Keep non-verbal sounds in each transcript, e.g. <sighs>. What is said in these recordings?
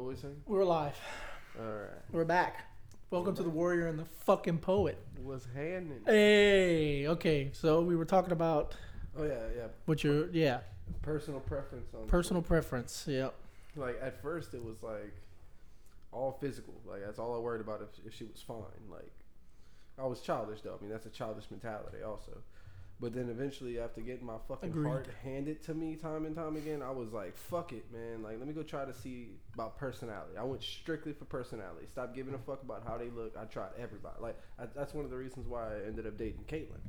What was we saying? We're live. All right. We're back. Welcome to the Warrior and the fucking Poet. What's happening? Hey, okay. So we were talking about Oh yeah, yeah. what your yeah Personal preference on personal preference. Yep. Like at first, it was like all physical. Like that's all I worried about if if she was fine. Like I was childish though. I mean that's a childish mentality also. But then eventually, after getting my fucking Agreed. heart handed to me time and time again, I was like, "Fuck it, man! Like, let me go try to see about personality." I went strictly for personality. Stop giving a mm. fuck about how they look. I tried everybody. Like, I, that's one of the reasons why I ended up dating Caitlyn.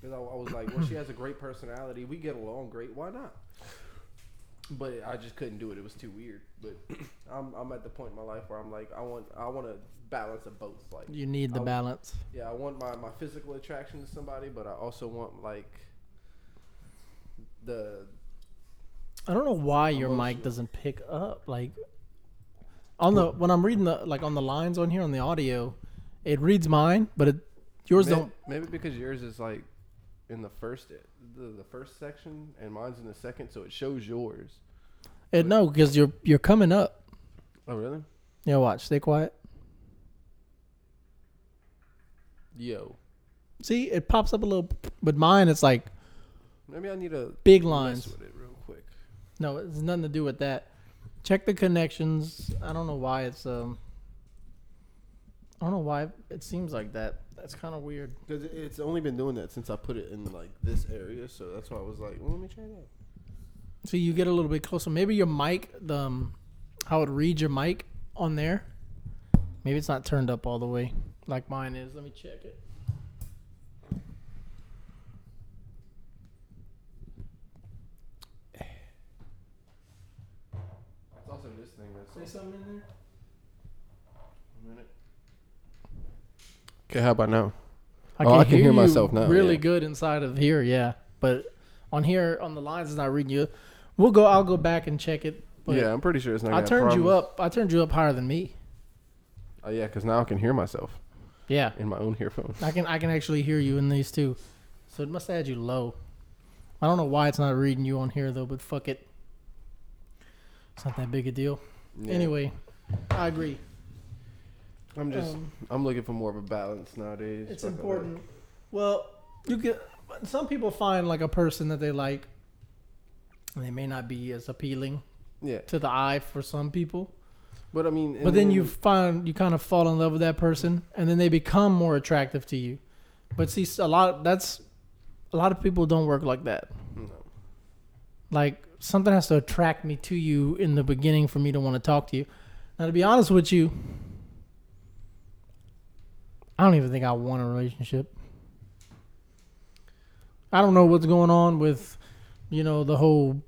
Because I, I was like, well, she has a great personality. We get along great. Why not? But I just couldn't do it. It was too weird. But <clears throat> I'm, I'm at the point in my life where I'm like, I want I want a balance of both. Like, You need the I- balance. yeah, I want my, my physical attraction to somebody, but I also want like the I don't know why your mic doesn't pick up. Like on the when I'm reading the like on the lines on here on the audio, it reads mine, but it yours May- don't. maybe because yours is like in the first the, the first section and mine's in the second, so it shows yours. It no because you're you're coming up. Oh really? Yeah, watch. Stay quiet. Yo, See, it pops up a little, but mine it's like maybe I need a big lines. with it real quick. No, it's nothing to do with that. Check the connections. I don't know why it's um. I don't know why it seems like that. That's kind of weird. Because it's only been doing that since I put it in like this area, so that's why I was like, well, let me try that. So you get a little bit closer. Maybe your mic, the um, how it reads your mic on there. Maybe it's not turned up all the way like mine is. Let me check it. <sighs> It's also this thing that's Say something in there. a minute. Okay, how about now? I Oh, I can hear you myself now, Really yeah. good inside of here, yeah. But on here on the lines, it's not reading you. We'll go. I'll go back and check it. But yeah, I'm pretty sure it's not. I turned you up. I turned you up higher than me. Oh yeah, because now I can hear myself Yeah. in my own earphones. I can I can actually hear you in these too. So it must have had you low. I don't know why it's not reading you on here though, but fuck it. It's not that big a deal. Yeah. Anyway, I agree. I'm just Um, I'm looking for more of a balance nowadays. it's Fuck all that. important. Well, you get some people find like a person that they like and they may not be as appealing Yeah, to the eye for some people. but I mean, But and then you find you kind of fall in love with that person, and then they become more attractive to you. But see, a lot that's a lot of people don't work like that. No. Like something has to attract me to you in the beginning for me to want to talk to you. Now, to be honest with you, I don't even think I want a relationship. I don't know what's going on with, you know, the whole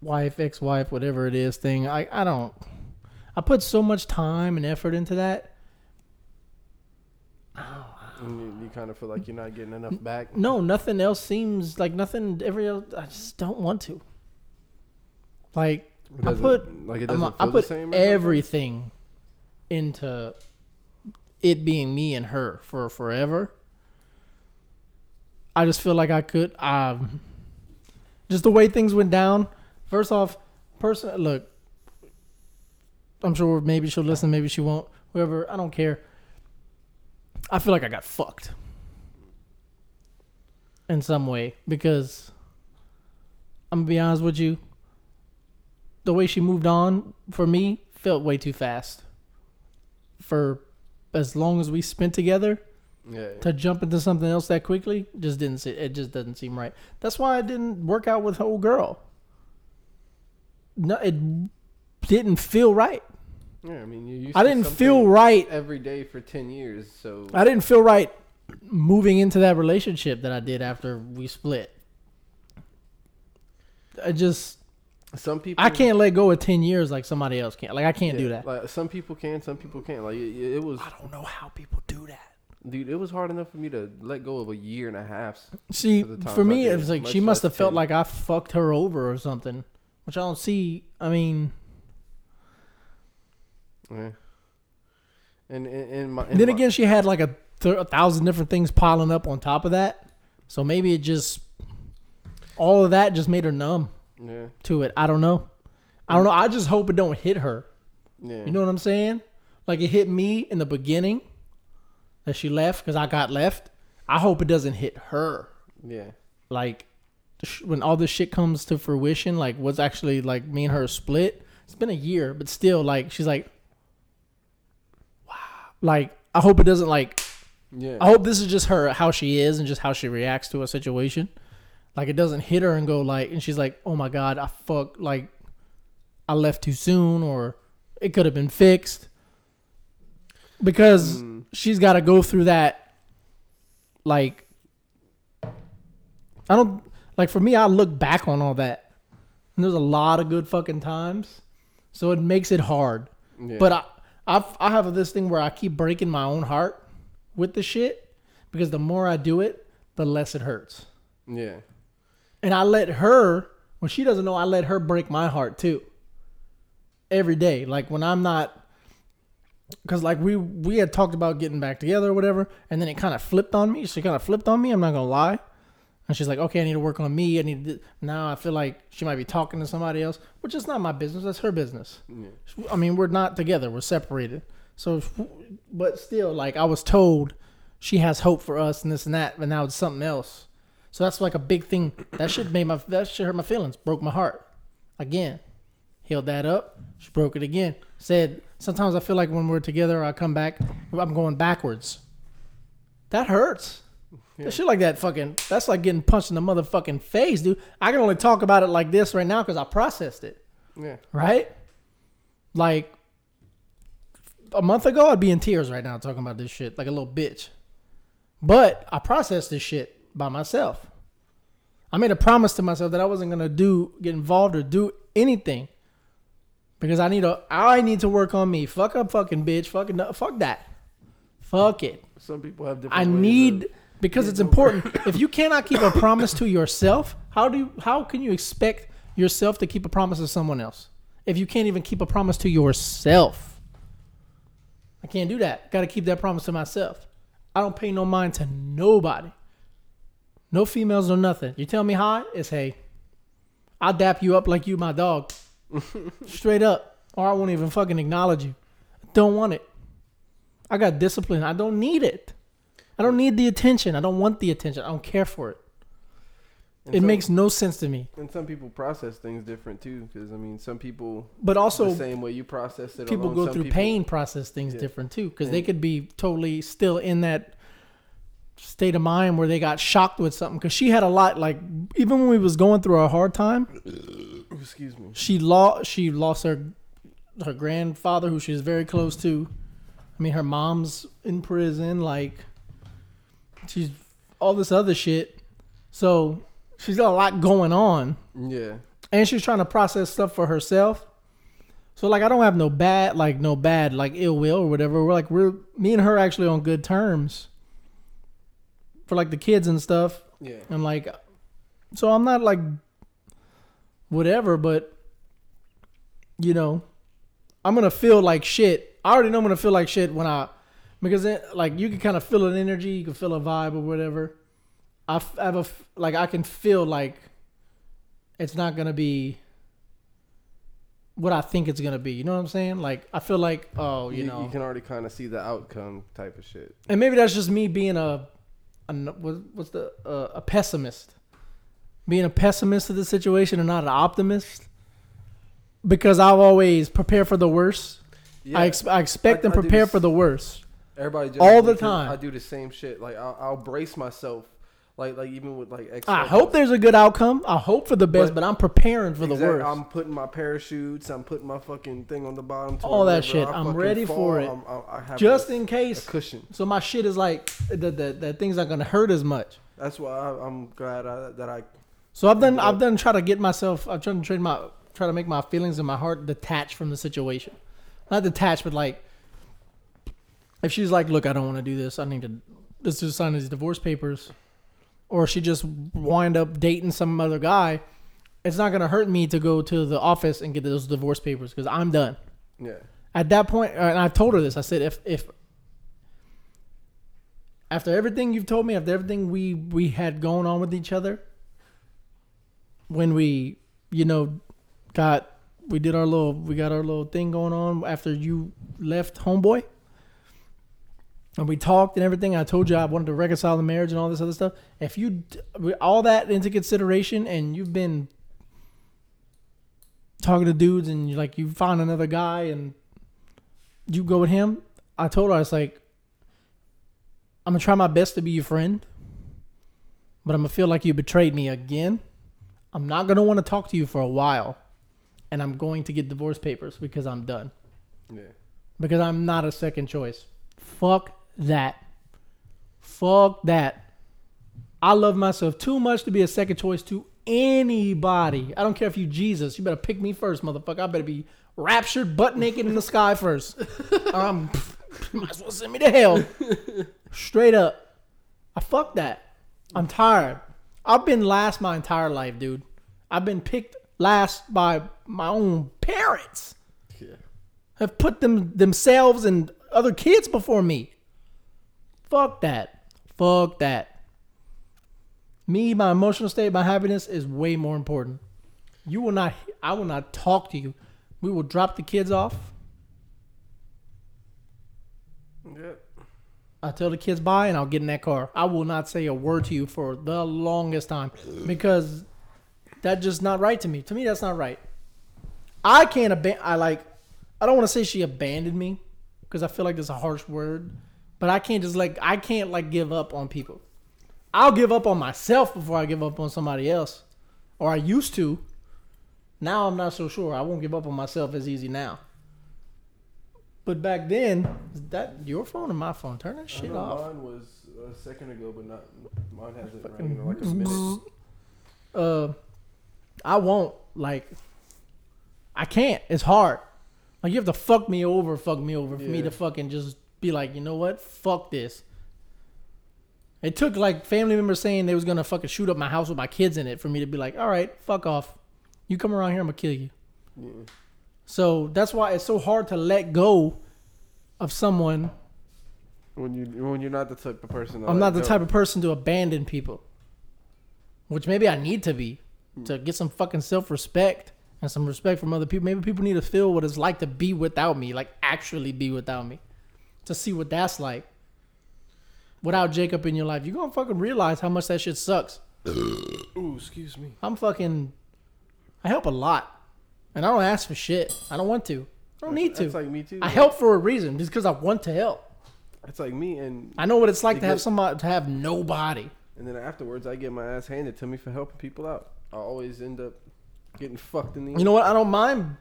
wife, ex-wife, whatever it is thing. I I don't. I put so much time and effort into that. And you, you kind of feel like you're not getting enough back. No, nothing else seems like nothing. Every else, I just don't want to. Like I put like it doesn't I feel put the same. everything into it being me and her for forever. I just feel like I could. Um, just the way things went down. First off, person, look. I'm sure maybe she'll listen, maybe she won't. Whoever, I don't care. I feel like I got fucked in some way because I'm gonna be honest with you. The way she moved on for me felt way too fast. For as long as we spent together, Yeah. to jump into something else that quickly just didn't se- it just doesn't seem right. That's why I didn't work out with the old girl. No, it didn't feel right. Yeah. I mean, you used I didn't feel right. every day for ten years. So I didn't feel right moving into that relationship that I did after we split. I just some people I can't let go of ten years like somebody else can. Like I can't yeah, do that. Like some people can, some people can't. Like it, it was, I don't know how people do that. dude. It was hard enough for me to let go of a year and a half. See, For the times for I me, it was like she must have felt like I fucked her over or something, which I don't see. I mean, Yeah. And and, and my and then my- again, she had like a, th- a thousand different things piling up on top of that. So maybe it just all of that just made her numb yeah. to it. I don't know. I don't know. I just hope it don't hit her. Yeah. You know what I'm saying? Like it hit me in the beginning that she left because I got left. I hope it doesn't hit her. Yeah. Like when all this shit comes to fruition, like what's actually like me and her split. It's been a year, but still, like she's like, wow. Like I hope it doesn't like. Yeah. I hope this is just her how she is and just how she reacts to a situation. Like it doesn't hit her and go like, and she's like, oh my god, I fuck like, I left too soon, or it could have been fixed. Because Mm. she's got to go through that. Like, I don't like for me. I look back on all that, and there's a lot of good fucking times, so it makes it hard. Yeah. But I, I've, I have this thing where I keep breaking my own heart with the shit because the more I do it, the less it hurts. yeah. And I let her, when she doesn't know, I let her break my heart too. Every day, like when I'm not, because like we we had talked about getting back together or whatever, and then it kind of flipped on me. She kind of flipped on me. I'm not gonna lie. And she's like, okay, I need to work on me. I need to. Now I feel like she might be talking to somebody else, which is not my business. That's her business. Yeah. I mean, we're not together. We're separated. So, but still, like I was told, she has hope for us and this and that, but now it's something else. So that's like a big thing. That shit made my that shit hurt my feelings, broke my heart. Again, healed that up. She broke it again. Said sometimes I feel like when we're together, I come back, I'm going backwards. That hurts. That shit like that fucking. That's like getting punched in the motherfucking face, dude. I can only talk about it like this right now because I processed it Yeah. right? Like a month ago, I'd be in tears right now talking about this shit like a little bitch. But I processed this shit by myself. I made a promise to myself that I wasn't gonna do get involved or do anything because I need to. I need to work on me. Fuck up, fucking bitch. Fucking no- fuck that. Fuck it. Some people have different. I need because it's important. <laughs> if you cannot keep a promise to yourself, how do you, how can you expect yourself to keep a promise to someone else? If you can't even keep a promise to yourself, I can't do that. Got to keep that promise to myself. I don't pay no mind to nobody. No females, no nothing. You tell me hi, it's hey. I'll dap you up like you my dog. <laughs> Straight up. Or I won't even fucking acknowledge you. Don't want it. I got discipline. I don't need it. I don't need the attention. I don't want the attention. I don't care for it. and It some- makes no sense to me. And some people process things different too, because I mean, some people But the also, same way you process it. people alone, go some through people- pain, process things Yeah. different too, because they could be totally still in that state of mind where they got shocked with something. Because she had a lot, like even when we was going through a hard time, Excuse me. she lost she lost her her grandfather, who she was very close to. I mean, her mom's in prison. Like she's all this other shit. So she's got a lot going on. Yeah. and she's trying to process stuff for herself. So like I don't have no bad like no bad like ill will or whatever. We're like we're me and her actually on good terms for like the kids and stuff. Yeah. And like so I'm not like whatever, but you know, I'm gonna feel like shit. I already know I'm gonna feel like shit when I because it, like you can kind of feel an energy, you can feel a vibe or whatever. I f- have a f- like I can feel like it's not gonna be what I think it's gonna be. You know what I'm saying? Like I feel like oh, you, You, know, you can already kind of see the outcome type of shit. and maybe that's just me being a, what- what's the uh, a pessimist, being a pessimist of the situation and not an optimist. Because I've always prepare for the worst. I, ex- I expect I- and prepare for the worst. Everybody just all the time. I do the same shit. Like I'll, I'll brace myself. Like like even with like ex. I hope there's a good outcome. I hope for the best, but, But- I'm preparing for the worst. I'm putting my parachutes. I'm putting my fucking thing on the bottom. to All that shit. I I'm fucking ready for it. I'm- I'm- just a, in case. cushion. So my shit is like the That, that thing's not gonna hurt as much. That's why I, I'm glad I, that I. So I've done. I've done. Try to get myself. I've tried to train my. Try to make my feelings and my heart detached from the situation. Not detached, but like, if she's like, "Look, I don't want to do this. I need to. Let's just sign these divorce papers," or she just wind up dating some other guy. It's not gonna hurt me to go to the office and get those divorce papers because I'm done. Yeah. At that point, uh, and I told her this. I said, if if after everything you've told me, after everything we we had going on with each other, when we, you know, got we did our little we got our little thing going on after you left homeboy and we talked and everything i told you i wanted to reconcile the marriage and all this other stuff if you all that into consideration and you've been talking to dudes and you like you find another guy and you go with him i told her i was like i'm gonna try my best to be your friend but i'm gonna feel like you betrayed me again i'm not gonna want to talk to you for a while and i'm going to get divorce papers because i'm done Yeah. because I'm not a second choice. Fuck that. Fuck that. I love myself too much to be a second choice to anybody. I don't care if you Jesus. You better pick me first, motherfucker. I better be raptured, butt naked in the sky first. <laughs> um, <laughs> might as well send me to hell. Straight up. I fuck that. I'm tired. I've been last my entire life, dude. I've been picked last by my own parents Yeah. have put them themselves and other kids before me. Fuck that. Fuck that. Me, my emotional state, my happiness is way more important. You will not I will not talk to you. We will drop the kids off. Yep. I'll tell the kids bye and I'll get in that car. I will not say a word to you for the longest time because that's just not right to me. To me, that's not right. I can't abandon. I like. I don't want to say she abandoned me because I feel like that's a harsh word, but I can't just like I can't like give up on people. I'll give up on myself before I give up on somebody else, or I used to. Now I'm not so sure. I won't give up on myself as easy now. But back then, is that your phone or my phone? Turn that shit off. Mine was a second ago, but not mine hasn't Fucking rang in like a minute. uh I won't like I can't. It's hard. Like you have to fuck me over, fuck me over for me to fucking just be like, you know what? Fuck this. It took like family members saying they was gonna fucking shoot up my house with my kids in it for me to be like, all right, fuck off. You come around here, I'm gonna kill you. Yeah. So that's why it's so hard to let go of someone. When you when you're not the type of person. to I'm not the go. type of person to abandon people. Which maybe I need to be mm. to get some fucking self respect and some respect from other people. Maybe people need to feel what it's like to be without me, like actually be without me, to see what that's like. Without Jacob in your life, you're gonna fucking realize how much that shit sucks. Ooh, excuse me. I'm fucking. I help a lot, and I don't ask for shit. I don't want to. I don't need to. That's like me too. I like- help for a reason, just because I want to help. It's like me, and I know what it's like to have somebody to have nobody. and then afterwards, I get my ass handed to me for helping people out. I always end up getting fucked in the. You know what? I don't mind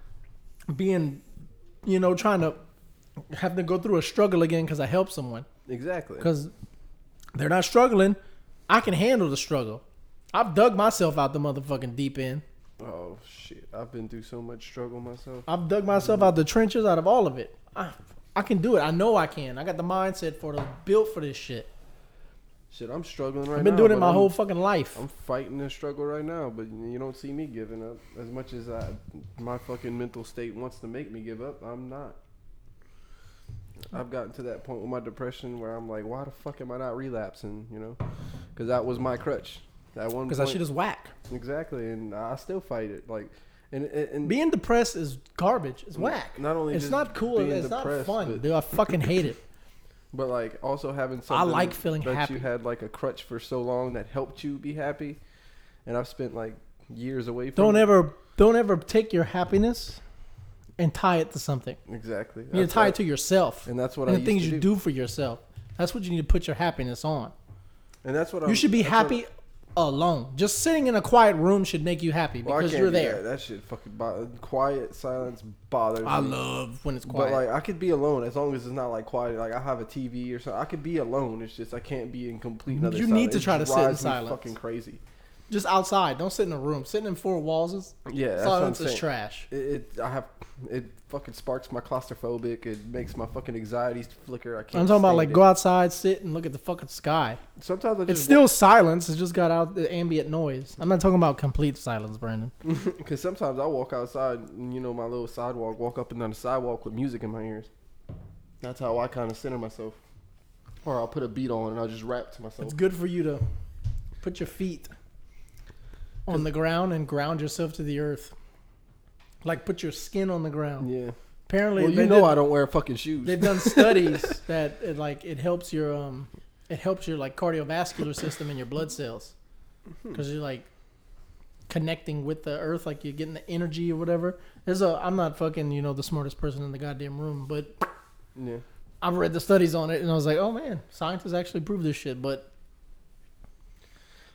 being, you know, trying to have to go through a struggle again because I help someone. exactly. Because they're not struggling. I can handle the struggle. I've dug myself out the motherfucking deep end. Oh shit! I've been through so much struggle myself. I've dug myself out the trenches, out of all of it. I, I can do it. I know I can. I got the mindset for the built for this shit. Shit, I'm struggling right now. I've been doing it my I'm- whole fucking life. I'm fighting this struggle right now, but you don't see me giving up. As much as I, my fucking mental state wants to make me give up, I'm not. I've gotten to that point with my depression where I'm like, why the fuck am I not relapsing? You know, because that was my crutch. That one Because that shit is whack. exactly, and I still fight it. Like, and and, and Being depressed is garbage. It's whack. Not only It's not cool. It's not fun, but- dude. I fucking hate it. <laughs> But like also having something I like feeling that happy. you had like a crutch for so long that helped you be happy, and I've spent like years away from. Don't it. ever, don't ever take your happiness and tie it to something. exactly. You need to tie what- it to yourself and that's what and I the things you to do for yourself. That's what you need to put your happiness on. And that's what You I'm, should be happy alone. Just sitting in a quiet room should make you happy because can't you're there. That. that shit fucking bo- quiet silence bothers I me. I love when it's quiet. But like I could be alone as long as it's not like quiet. Like I have a TV or something. I could be alone. It's just I can't be in complete. You silence. need to It try to sit in silence. Fucking crazy. Just outside. Don't sit in a room. Sitting in four walls is Yeah, that's what I'm silence is trash. It, it I have it fucking sparks my claustrophobic. It makes my fucking anxieties flicker. I can't. I'm talking about like it. go outside, sit and look at the fucking sky. Sometimes I It's just still silence. It's just got out the ambient noise. I'm not talking about complete silence, Brandon. <laughs> because sometimes I walk outside and you know my little sidewalk, walk up and down the sidewalk with music in my ears. That's how I kind of center myself. Or I'll put a beat on and I'll just rap to myself. It's good for you to put your feet on the ground and ground yourself to the earth. like put your skin on the ground. Yeah. Apparently, Well, you know did- I don't wear fucking shoes. they've done studies <laughs> that it, like it helps your um it helps your like cardiovascular system and your blood cells Hmm. because you're like connecting with the earth like you're getting the energy or whatever there's a i'm not fucking you know the smartest person in the goddamn room but yeah. i've read the studies on it and i was like oh man scientists actually prove this shit but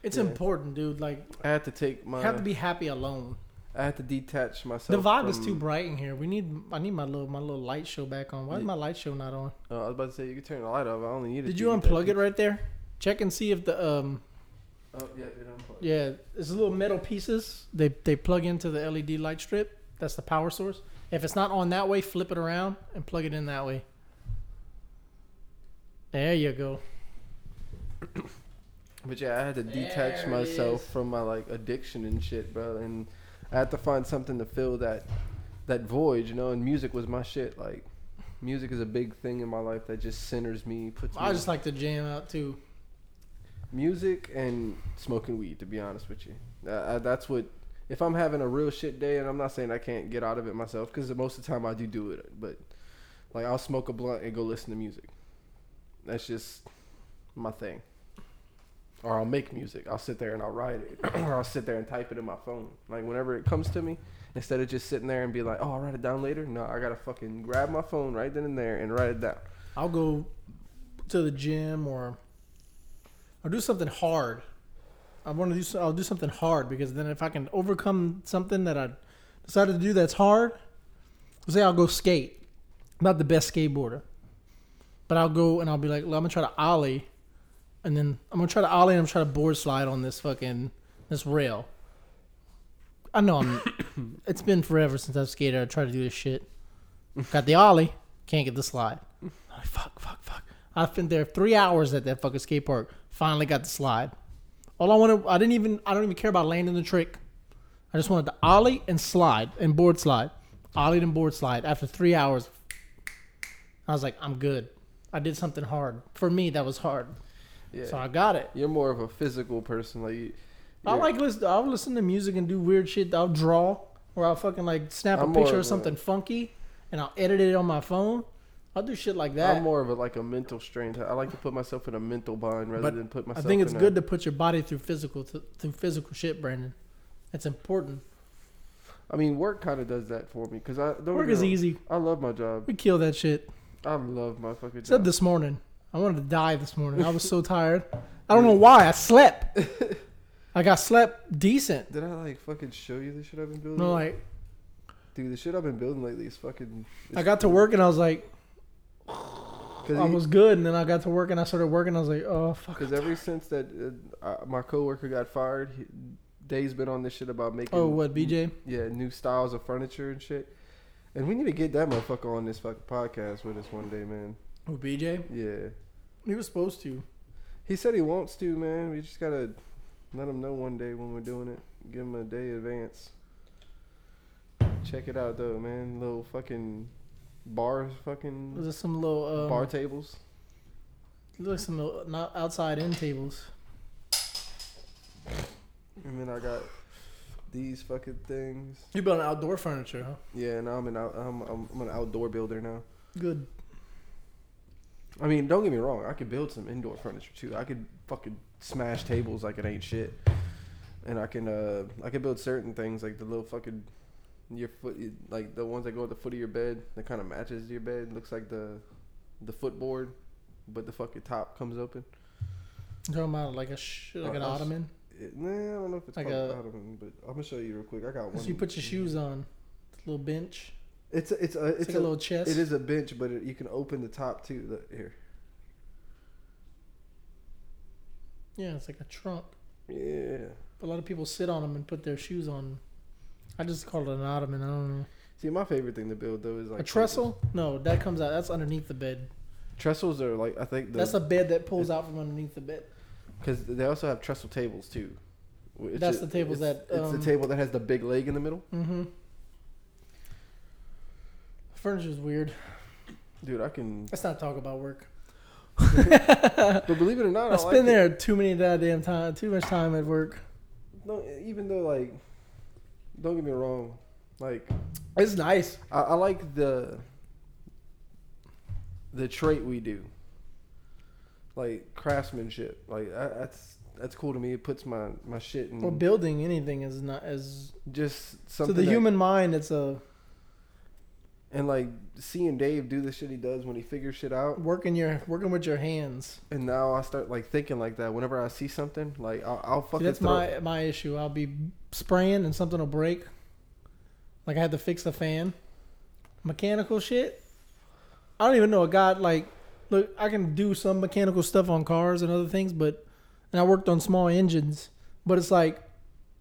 it's Yeah. important dude like I had to take my. you have to be happy alone I had to detach myself. the vibe is too bright in here we need i need my little my little light show back on why is my light show not on Uh, I was about to say you could turn the light off. I only needed. did you unplug it right there check and see if the um Oh yeah, it unplugged. Yeah, it's little metal pieces. They they plug into the LED light strip. That's the power source. If it's not on that way, flip it around and plug it in that way. There you go. <coughs> <coughs> But yeah, I had to detach There myself from my like addiction and shit, bro. And I had to find something to fill that that void, you know. And music was my shit. Like, music is a big thing in my life that just centers me, puts me. I just like to jam out too. music and smoking weed. To be honest with you, uh, I, that's what. If I'm having a real shit day, and I'm not saying I can't get out of it myself, because most of the time I do do it, but like I'll smoke a blunt and go listen to music. That's just my thing. Or I'll make music. I'll sit there and I'll write it, <clears throat> or I'll sit there and type it in my phone. Like whenever it comes to me, instead of just sitting there and be like, "Oh, I'll write it down later." No, I gotta fucking grab my phone right then and there and write it down. I'll go to the gym or I'll do something hard. I want to do. I'll do something hard because then if I can overcome something that I decided to do that's hard, say I'll go skate. I'm not the best skateboarder, but I'll go and I'll be like, "Well, I'm gonna try to ollie, and then I'm gonna try to ollie and I'm trying to board slide on this fucking this rail. I know I'm. <coughs> it's been forever since I've skated. I tried to do this shit. Got the ollie, can't get the slide. Like, fuck, fuck, fuck. I've been there three hours at that fucking skate park. Finally got the slide. All I wanted, I didn't even, I don't even care about landing the trick. I just wanted to ollie and slide and board slide. Ollie and board slide. After three hours, I was like, I'm good. I did something hard. For me, that was hard. Yeah, So I got it. you're more of a physical person. Like, you, I like listen. I'll listen to music and do weird shit. I'll draw, or I'll fucking like snap a I'm more picture of of a- something funky, and I'll edit it on my phone. I'll do shit like that. I'm more of a like a mental strain. I like to put myself in a mental bind rather But than put myself. I think it's good A, to put your body through physical through physical shit, Brandon. It's important. I mean, work kind of does that for me because I don't. Work is easy. I love my job. We kill that shit. I love my fucking job. Said job. this morning. I wanted to die this morning. I was so <laughs> tired. I don't know why. I slept. Like I slept decent. Did I like fucking show you the shit I've been building? No, like dude, the shit I've been building lately is fucking. I got to work and I was like, I was good, and then I got to work and I started working. I was like, oh fuck. because ever since that uh, uh, my coworker got fired, he, Dave's been on this shit about making. Oh, what BJ? Yeah, new styles of furniture and shit. And we need to get that motherfucker on this fucking podcast with us one day, man. Oh, BJ. Yeah. He was supposed to. He said he wants to, man. We just gotta let him know one day when we're doing it. Give him a day advance. Check it out though, man. Little fucking bars, Was fucking there some little um, bar tables. Look, some little, not outside end tables. And then I got these fucking things. You built outdoor furniture, huh? Yeah, now I'm an out, I'm, I'm I'm an outdoor builder now. Good. I mean, don't get me wrong. I could build some indoor furniture too. I could fucking smash tables like it ain't shit. And I can uh I can build certain things like the little fucking your foot like the ones that go at the foot of your bed that kind of matches your bed. Looks like the the footboard, but the fucking top comes open. You talking about like a sh- like Uh, an ottoman? It, nah, I don't know if it's Like called a- ottoman, but I'm gonna show you real quick. I got one. So you put your shoes on, little bench. It's a, it's a It's, it's like a, a, little chest. it is a bench, but it, you can open the top too. The, here, Yeah, it's like a trunk. yeah. A lot of people sit on them and put their shoes on. I just call it an ottoman. I don't know. See, my favorite thing to build though is like a trestle? No, that comes out. That's underneath the bed. Trestles are like I think the, That's a bed that pulls out from underneath the bed. Because they also have trestle tables too. That's the tables it's- that, It's um, the table that has the big leg in the middle. Mm-hmm. Furniture's weird. Dude, I can. Let's not talk about work. But believe it or not, I, I like spend it. there too many goddamn time, too much time at work. No, even though like, don't get me wrong, Like It's nice. I, I like the the trait we do, like craftsmanship. Like I, that's that's cool to me. It puts my my shit in Well, building anything is not as just something. to the that- human mind. It's a and like seeing Dave do the shit he does when he figures shit out, working your working with your hands. and now I start like thinking like that. Whenever I see something, like I'll, I'll See, that's my my issue. I'll be spraying and something will break. Like I had to fix the fan. Mechanical shit. I don't even know a guy like look, I can do some mechanical stuff on cars and other things, but and I worked on small engines, but it's like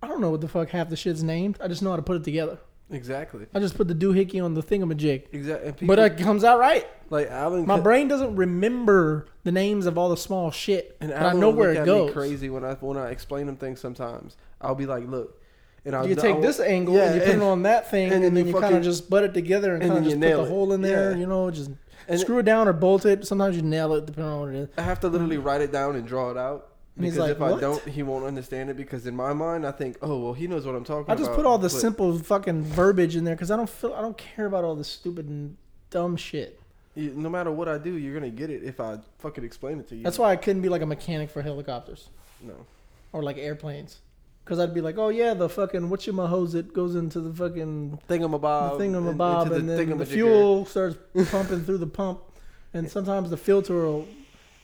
I don't know what the fuck half the shit's named. I just know how to put it together. Exactly. I just put the doohickey on the thingamajig. Exactly. But it comes out right. like Alan, My brain doesn't remember the names of all the small shit, and I know where it goes. Crazy when I when I explain them things. Sometimes I'll be like, look, and I'll You take I'll- this angle yeah, and you put and- it on that thing, and and, then then you you, kind of just butt it together and, kind then of you just put the it. hole in there. Yeah. You know, just screw it down or bolt it. Sometimes you nail it depending on what it is. I have to literally write it down and draw it out. And he's Because like, if I don't, he won't understand it. Because in my mind, I think, oh well, he knows what I'm talking I about. I just put all the but simple fucking verbiage in there because I don't feel I don't care about all the stupid and dumb shit. you- no matter what I do, you're gonna get it if I fucking explain it to you. That's why I couldn't be like a mechanic for helicopters no. or like airplanes. Because I'd be like, oh yeah, the fucking what you hose it goes into the fucking Thingamabob. the in- thingamabob, into and then the fuel <laughs> starts pumping through the pump, and sometimes the filter will,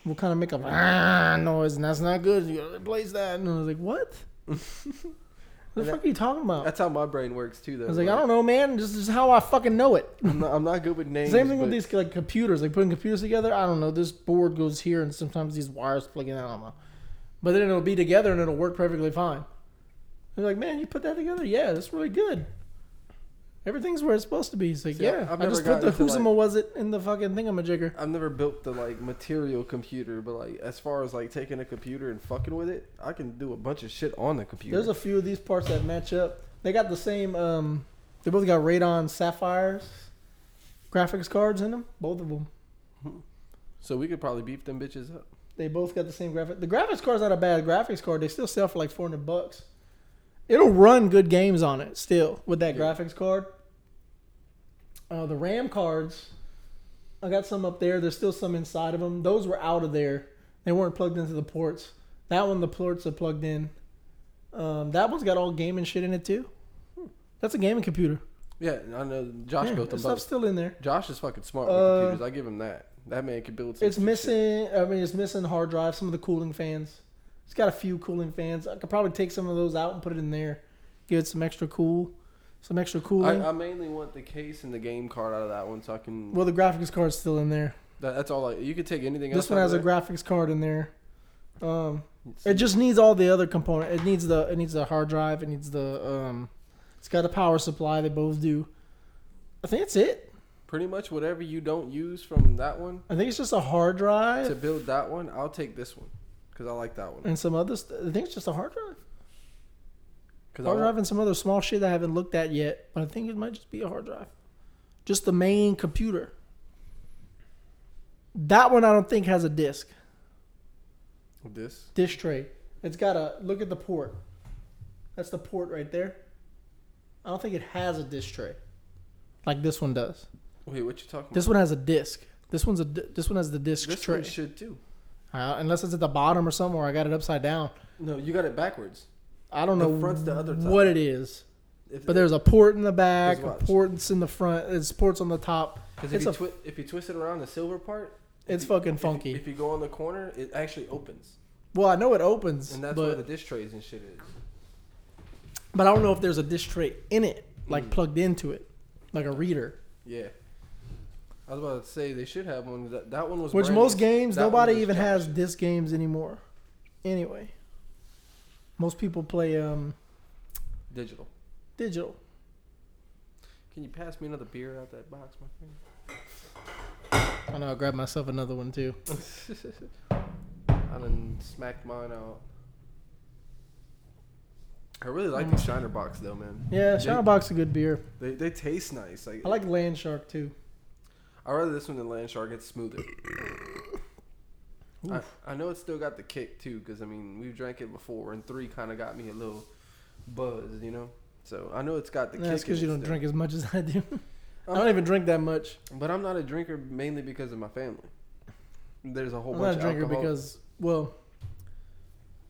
will kind of make a "Ah" noise, and that's not good. You gotta replace that. And I was like, what? what <laughs> the fuck are you talking about? That's how my brain works too. Though. I was like, I don't know, man. This is how I fucking know it. I'm not, I'm not good with names. Same thing with these like computers, like putting computers together. I don't know. This board goes here, and sometimes these wires plug in. I don't know, but then it'll be together and it'll work perfectly fine. They're like, man, you put that together? Yeah, that's really good. Everything's where it's supposed to be. He's like, See, yeah, I've I just put the into, Husama was it in the fucking thingamajigger. I've never built the like material computer, but like as far as like taking a computer and fucking with it, I can do a bunch of shit on the computer. There's a few of these parts that match up. They got the same. Um, they both got Radeon Sapphires graphics cards in them. Both of them. so we could probably beef them bitches up. They both got the same graphic. The graphics card's not a bad graphics card. They still sell for like 400 bucks. It'll run good games on it still with that Yeah. graphics card. Uh, the RAM cards, I got some up there. There's still some inside of them. Those were out of there. They weren't plugged into the ports. That one, the ports are plugged in. Um, that one's got all gaming shit in it too. That's a gaming computer. Yeah, I know. Josh Yeah, built them. stuff's still in there. Josh is fucking smart with Uh, computers. I give him that. That man can build. Some It's shit. missing. I mean, it's missing hard drive. Some of the cooling fans. It's got a few cooling fans. I could probably take some of those out and put it in there. Give it some extra cool, some extra cooling. I, I mainly want the case and the game card out of that one, so I can. well, the graphics card's still in there. that, that's all. I, you could take anything else. This one out has a graphics card in there. Um, it just needs all the other component. It needs the it needs the hard drive. It needs the um, it's got a power supply. They both do. I think that's it. pretty much whatever you don't use from that one I think it's just a hard drive to build that one. I'll take this one because I like that one. and some other. St- I think it's just a hard drive. Because Hard drive and some other small shit I haven't looked at yet, but I think it might just be a hard drive. Just the main computer. That one I don't think has a disk. this. Disk tray. It's got a look at the port. That's the port right there. I don't think it has a disk tray, like this one does. Wait, what you talking This one has a disk. This one's a this one has the disk about? This tray. one should too. Uh, unless it's at the bottom or somewhere, I got it upside down. No, you got it backwards. I don't The know front's the other what it is. If, But there's a port in the back, a watch. port in the front. It's ports on the top. because if it's you a- twi- if you twist it around the silver part, It's you- fucking if funky. If you go on the corner, it actually opens, Well, I know it opens, and that's where the dish trays and shit is. but I don't know if there's a dish tray in it, like Mm. plugged into it, like a reader. Yeah. I was about to say they should have one. That, that one was Which most games, That nobody even has disc games anymore. Anyway, most people play um, digital. digital. Can you pass me another beer out that box, my friend? I know. I grabbed myself another one too. <laughs> I done smacked mine out. I really like the Shiner Bock though, man. Yeah, They- Shiner Bock a good beer. They they taste nice. Like I like Land Shark too. I rather this one than Land Shark. It's smoother. I, I know it's still got the kick too, because I mean we've drank it before, and three kind of got me a little buzzed, you know. So I know it's got the. That's kick because you don't still. drink as much as I do. <laughs> I don't even drink that much. But I'm not a drinker mainly because of my family. There's a whole I'm bunch not a of drinker alcohol. because, well,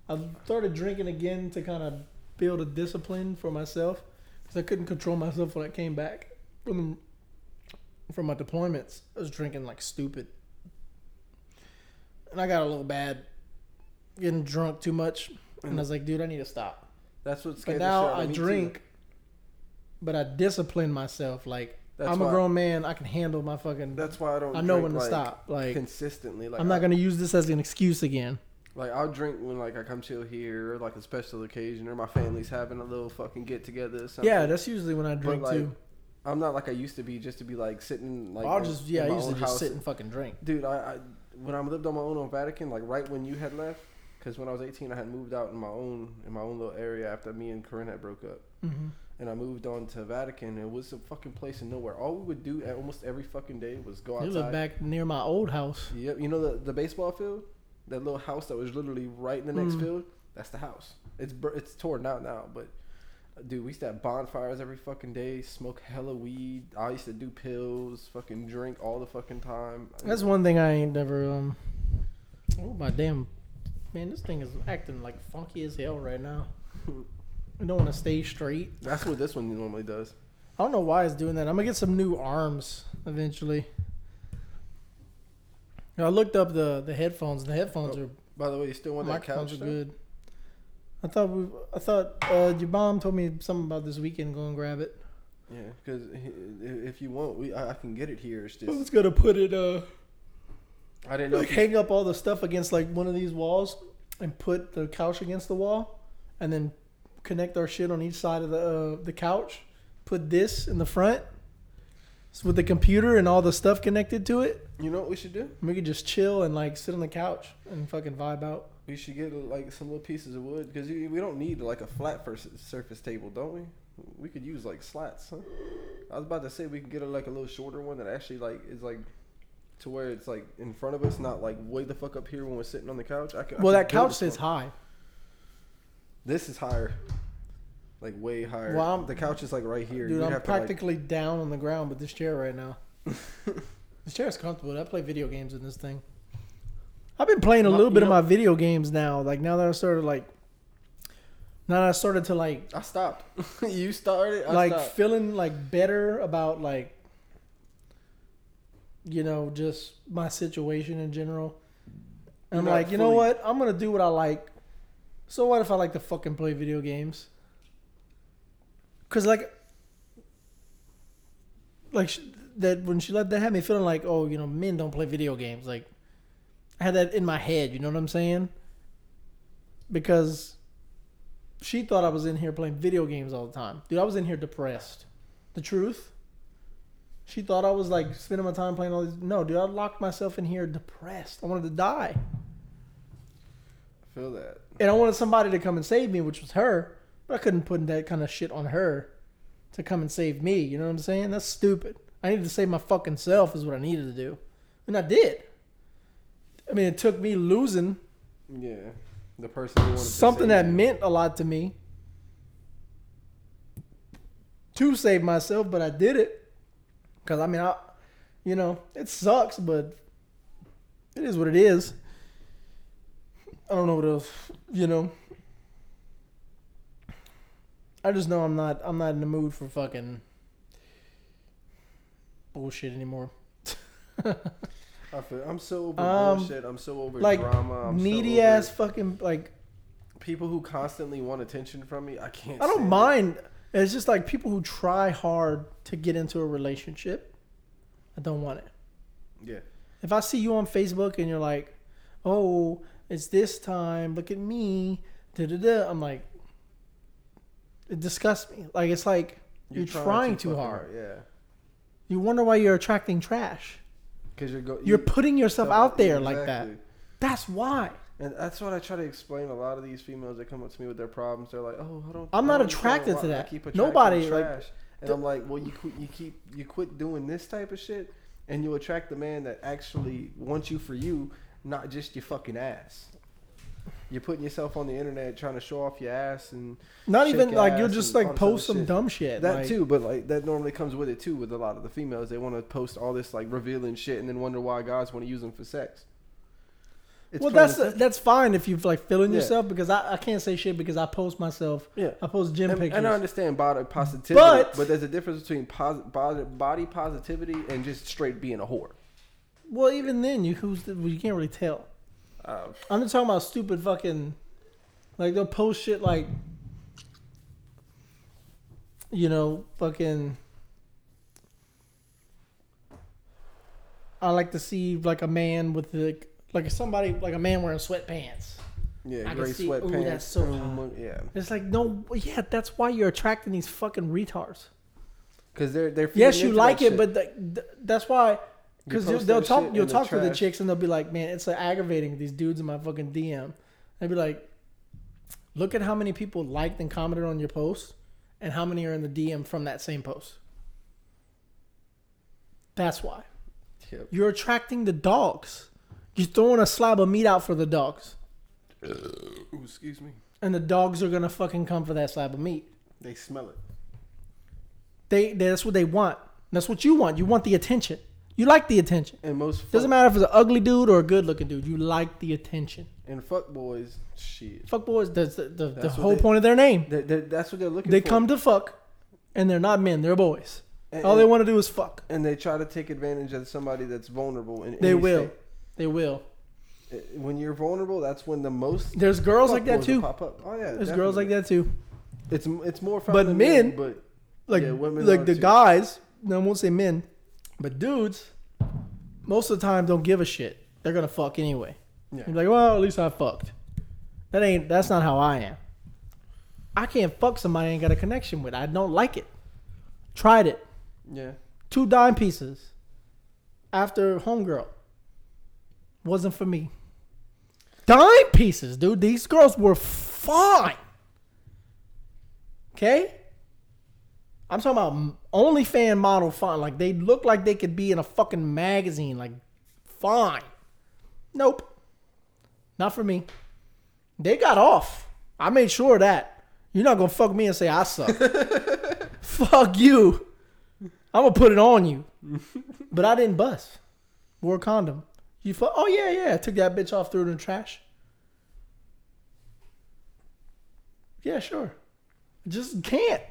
I started drinking again to kind of build a discipline for myself because I couldn't control myself when I came back from from my deployments. I was drinking like stupid, and I got a little bad, getting drunk too much, and I was like, dude, I need to stop. that's what But now I me, too. drink, but I discipline myself. Like That's I'm a grown man, I can handle my fucking. That's why I don't. I know drink, when to like, stop. Like consistently. Like I'm not I- gonna use this as an excuse again. Like I'll drink when like I come chill here, or like a special occasion, or my family's having a little fucking get together. Or something. Yeah, that's usually when I drink like, too. I'm not like I used to be, just to be like sitting like. I'll just yeah, I used to just house. sit and fucking drink. Dude, I, I when I lived on my own on Vatican, like right when you had left, because when I was 18, I had moved out in my own in my own little area after me and Corinne had broke up, Mm-hmm. and I moved on to Vatican. And it was a fucking place in nowhere. All we would do at almost every fucking day was go outside. You live back near my old house. Yep, you know the the baseball field, that little house that was literally right in the next Mm. field. That's the house. It's it's torn out now, but dude, we used to have bonfires every fucking day, smoke hella weed. I used to do pills, fucking drink all the fucking time. That's one thing I ain't never um. Oh my damn, man, this thing is acting like funky as hell right now. <laughs> I don't want to stay straight. That's what this one normally does. I don't know why it's doing that. I'm gonna get some new arms eventually. I looked up the the headphones. The headphones Oh, are By the way, you still want that microphones couch? are good. I thought we. I thought uh, your mom told me something about this weekend. Go and grab it. Yeah, because if you want, we I, I can get it here. It's I just was gonna put it uh I didn't know. like <laughs> hang up all the stuff against like one of these walls and put the couch against the wall, and then connect our shit on each side of the uh, the couch. Put this in the front, so with the computer and all the stuff connected to it. you know what we should do? We could just chill and like sit on the couch and fucking vibe out. We should get like some little pieces of wood because we don't need like a flat surface table, don't we? We could use like slats. Huh? I was about to say we could get a, like a little shorter one that actually like is like to where it's like in front of us, not like way the fuck up here when we're sitting on the couch. I could, I Well, could that couch sits high. This is higher, like way higher. Well, I'm- the couch is like right here. Dude, We'd I'm to, like- practically down on the ground with this chair right now. <laughs> this chair is comfortable. I play video games in this thing. I've been playing a little bit of my video games now. Like now that I started like, now that I started to like, I stopped. <laughs> you started. I like stopped. feeling like better about like, you know, just my situation in general. And I'm not like, you know what? I'm gonna do what I like. So what if I like to fucking play video games? Cause like, like sh- that when she let that had me feeling like, oh, you know, men don't play video games. Like, I had that in my head. You know what I'm saying? Because she thought I was in here playing video games all the time. Dude, I was in here depressed. The truth. She thought I was like spending my time playing all these. No, dude, I locked myself in here depressed. I wanted to die. I feel that. And I wanted somebody to come and save me, which was her. But I couldn't put that kind of shit on her to come and save me. You know what I'm saying? That's stupid. I needed to save my fucking self, is what I needed to do. And I did. I mean, it took me losing Yeah, the person who wanted to something save that meant a lot to me to save myself, but I did it. Because, I mean, I, you know, it sucks, but it is what it is. I don't know what else, you know. I just know I'm not I'm not in the mood for fucking bullshit anymore. <laughs> I feel, I'm so over Um, bullshit. I'm so over like, drama. I'm so Needy over ass fucking like people who constantly want attention from me. I can't. I don't mind. It's just like people who try hard to get into a relationship. I don't want it. Yeah, If I see you on Facebook and you're like, "Oh, it's this time. Look at me." Da da da. I'm like, it disgusts me. Like it's like you're, trying, too fucking hard. Yeah, You wonder why you're attracting trash. Because you're go, You're putting yourself out there like that. That's why. And that's what I try to explain. A lot of these females that come up to me with their problems, they're like, "Oh, I don't." I'm I not don't attracted to why I that. keep Nobody, like, trash. And I'm like, well, you quit, you keep, you quit doing this type of shit, and you attract the man that actually wants you for you, not just your fucking ass. You're putting yourself on the internet trying to show off your ass and Not even like you'll just like all this other post some shit. dumb shit. that like- too. But like that normally comes with it too. With a lot of the females, they want to post all this like revealing shit and then wonder why guys want to use them for sex. It's well, that's simple. that's fine if you've like feeling Yeah. yourself because I, I can't say shit because I post myself. yeah. I post gym And, pictures. and I understand body positivity, But- but, there's a difference between body, body positivity and just straight being a whore. well, even then, you who's the, well, you can't really tell. Uh, I'm just talking about stupid fucking, like they'll post shit like, you know, fucking. I like to see like a man with like like somebody like a man wearing sweatpants. yeah, I gray see- ooh, sweatpants. that's so hot. Yeah, It's like no, yeah, that's why you're attracting these fucking retards. because they're they're Yes, you like it, shit. but th- th- that's why. Because post they'll talk, you'll in the talk to the chicks and they'll be like, "Man, it's like aggravating these dudes in my fucking DM." They'll be like, "Look at how many people liked and commented on your post, and how many are in the DM from that same post." That's why Yep. you're attracting the dogs. You're throwing a slab of meat out for the dogs, Ooh, excuse me. and the dogs are gonna fucking come for that slab of meat. They smell it. They that's what they want. That's what you want. You want the attention. You like the attention. And most fuck, Doesn't matter if it's an ugly dude or a good looking dude. You like the attention. and fuck boys, shit. Fuck boys. That's the, the, the That's what whole they- point of their name. They, they, that's what they're looking for. They for. come to fuck, and they're not men. They're boys. and, All they want to do is fuck. and they try to take advantage of somebody that's vulnerable. In They will. state. They will. Uh, When you're vulnerable, that's when the most There's girls like that too. Pop up. Oh yeah, There's girls like that too. It's it's more But in men- but Like Yeah, women like the too. guys. No, I won't say men, but dudes. Most of the time, don't give a shit. They're gonna fuck anyway. yeah. You're like, well, at least I fucked. That ain't. That's not how I am. I can't fuck somebody I ain't got a connection with. I don't like it. Tried it. yeah. two dime pieces after homegirl wasn't for me dime pieces dude these girls were fine okay i'm talking about only fan model fine like they look like they could be in a fucking magazine like fine nope not for me they got off i made sure of that you're not gonna fuck me and say i suck <laughs> fuck you I'm gonna put it on you. <laughs> but I didn't bust. Wore a condom. You fuck Oh yeah, yeah. I took that bitch off, threw it in the trash. Yeah, sure. Just can't.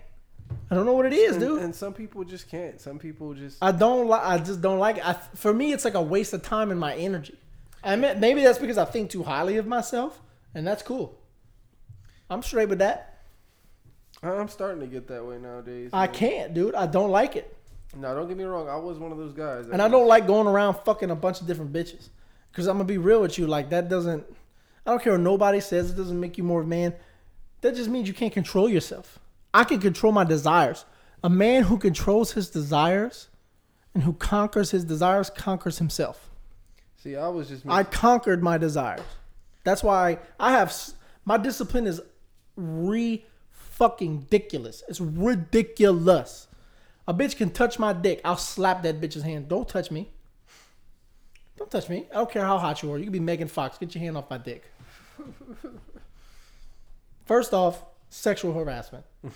I don't know what it is, and, dude. and some people just can't. Some people just I don't like. I just don't like it. I, for me, it's like a waste of time and my energy. I mean, maybe that's because I think too highly of myself, and that's cool. I'm straight with that. I'm starting to get that way nowadays. I man. can't, dude. I don't like it. No, don't get me wrong. I was one of those guys. And I don't like going around fucking a bunch of different bitches. Because I'm going to be real with you. Like, that doesn't, I don't care what nobody says. It doesn't make you more of a man. That just means you can't control yourself. I can control my desires. A man who controls his desires and who conquers his desires conquers himself. See, I was just. I conquered my desires. That's why I have, my discipline is re fucking ridiculous. It's ridiculous. A bitch can touch my dick. I'll slap that bitch's hand. Don't touch me. Don't touch me. I don't care how hot you are. You can be Megan Fox. Get your hand off my dick. <laughs> First off, sexual harassment. <laughs>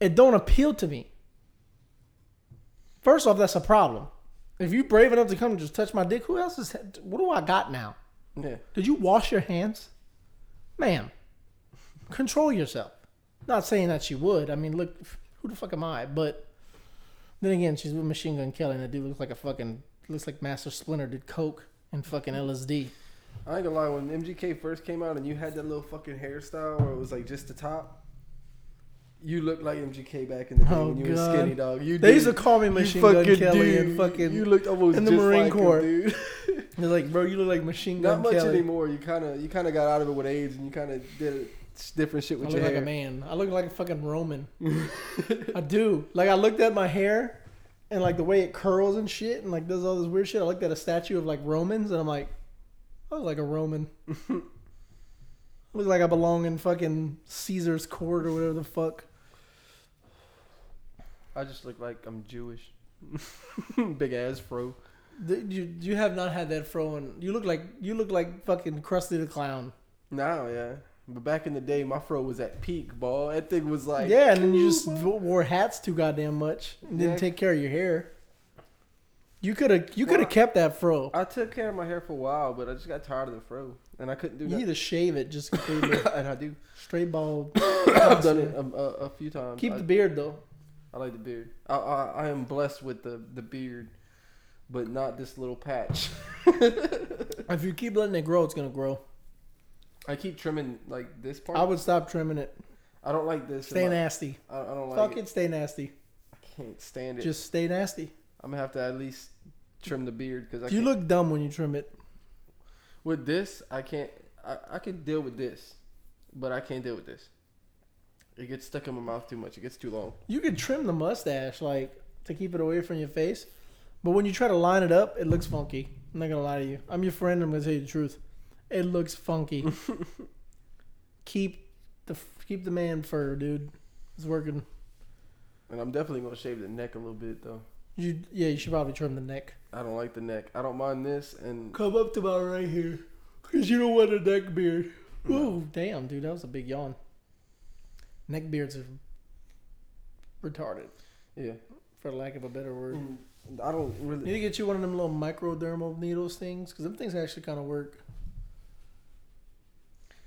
It don't appeal to me. First off, that's a problem. If you brave enough to come and just touch my dick, who else is? What do I got now? yeah. Did you wash your hands, ma'am? Control yourself. Not saying that she would. I mean, look, who the fuck am I? But then again, she's with Machine Gun Kelly, and the dude looks like a fucking looks like Master Splinter did coke and fucking LSD. I ain't gonna lie. When MGK first came out and you had that little fucking hairstyle where it was like just the top, you looked like MGK back in the day Oh, when you God. were skinny dog. You They did. used to call me Machine Gun Kelly dude. and fucking. You looked almost in the just Marine like him, Corps. dude. <laughs> They're like, bro, you look like Machine Gun Not much Kelly. anymore. You kind of you kind of got out of it with age, and you kind of did different shit with I look your like hair. a man. I look like a fucking Roman. <laughs> I do. Like I looked at my hair and like the way it curls and shit and like does all this weird shit. I looked at a statue of like Romans and I'm like, I look like a Roman. look like I belong in fucking Caesar's court or whatever the fuck. I just look like I'm Jewish. <laughs> Big ass fro. You you have not had that fro, and you look like you look like fucking Krusty the Clown. Now, yeah. But back in the day, my fro was at peak, ball. That thing was like yeah, and then you just wore hats too goddamn much and didn't take care of your hair. You could have you Well, could have kept that fro. I took care of my hair for a while, but I just got tired of the fro, and I couldn't do You need to shave it just completely <laughs> and I do. straight bald. <coughs> I've done it a, a, few times. Keep I, the beard though. I like the beard. I, I I am blessed with the the beard, but not this little patch. <laughs> If you keep letting it grow, it's gonna grow. I keep trimming like this part. I would stop trimming it. I don't like this. Stay like, nasty. I, I don't like Fuck it. it, stay nasty. I can't stand it. Just stay nasty. I'm gonna have to at least trim the beard because You look dumb when you trim it. with this. I can't. I, I can deal with this, but I can't deal with this. It gets stuck in my mouth too much. It gets too long. You could trim the mustache like to keep it away from your face, but when you try to line it up, it looks funky. I'm not gonna lie to you. I'm your friend. I'm gonna tell you the truth. It looks funky. <laughs> keep the keep the man fur, dude. It's working. And I'm definitely gonna shave the neck a little bit though. You yeah, you should probably trim the neck. I don't like the neck. I don't mind this, and Come up to about right here, cause you don't want a neck beard. Ooh, damn, dude, that was a big yawn. Neck beards are retarded, yeah, for lack of a better word. Mm, I don't really. need to get you one of them little microdermal needles things, because them things actually kind of work.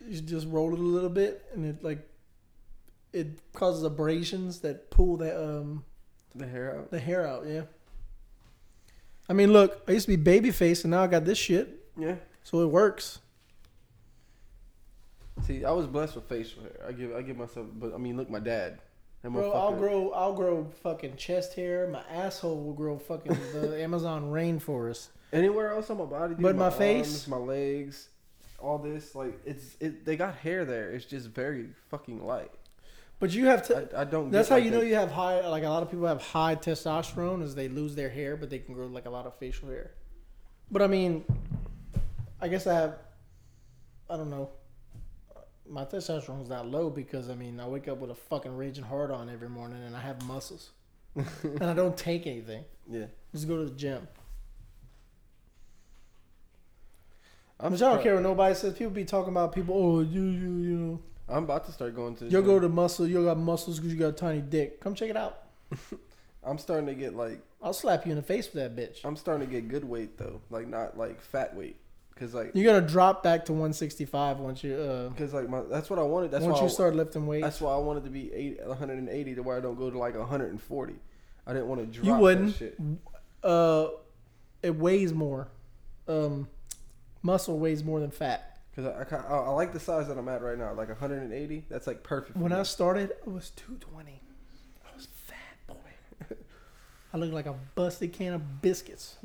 You just roll it a little bit, and it like it causes abrasions that pull that um The hair out. the hair out. Yeah. I mean, look, I used to be baby face, and now I got this shit, Yeah. so it works. See, I was blessed with facial hair. I give I give myself, but I mean, look, my dad. Bro, I'll grow, I'll grow fucking chest hair. My asshole will grow fucking the <laughs> Amazon rainforest. Anywhere else on my body, dude, But my arms, face? my legs, all this, like it's it. They got hair there. It's just very fucking light. But you have to. I, I don't. That's how like, you know you have high. Like a lot of people have high testosterone, is they lose their hair, but they can grow like a lot of facial hair. But I mean, I guess I have. I don't know. My testosterone's not low because I mean I wake up with a fucking raging hard on every morning and I have muscles, <laughs> and I don't take anything. Yeah. Just go to the gym. I'm, Which I don't care what nobody says. People be talking about people. Oh, you you you know. I'm about to start going to. the You'll gym. go to muscle. You got muscles because you got a tiny dick. Come check it out. <laughs> I'm starting to get like. I'll slap you in the face with that bitch. I'm starting to get good weight though, like not like fat weight, because like, You're gonna drop back to 165 once you uh because like my that's what I wanted. That's once why you I, start lifting weights. That's why I wanted to be eight, 180 to where I don't go to like 140. I didn't want to drop You wouldn't. shit. Uh, it weighs more. Um, muscle weighs more than fat. Because I, I, I like the size that I'm at right now, like 180. That's like perfect. For When me. I started, I was 220. I was fat boy. <laughs> I looked like a busted can of biscuits.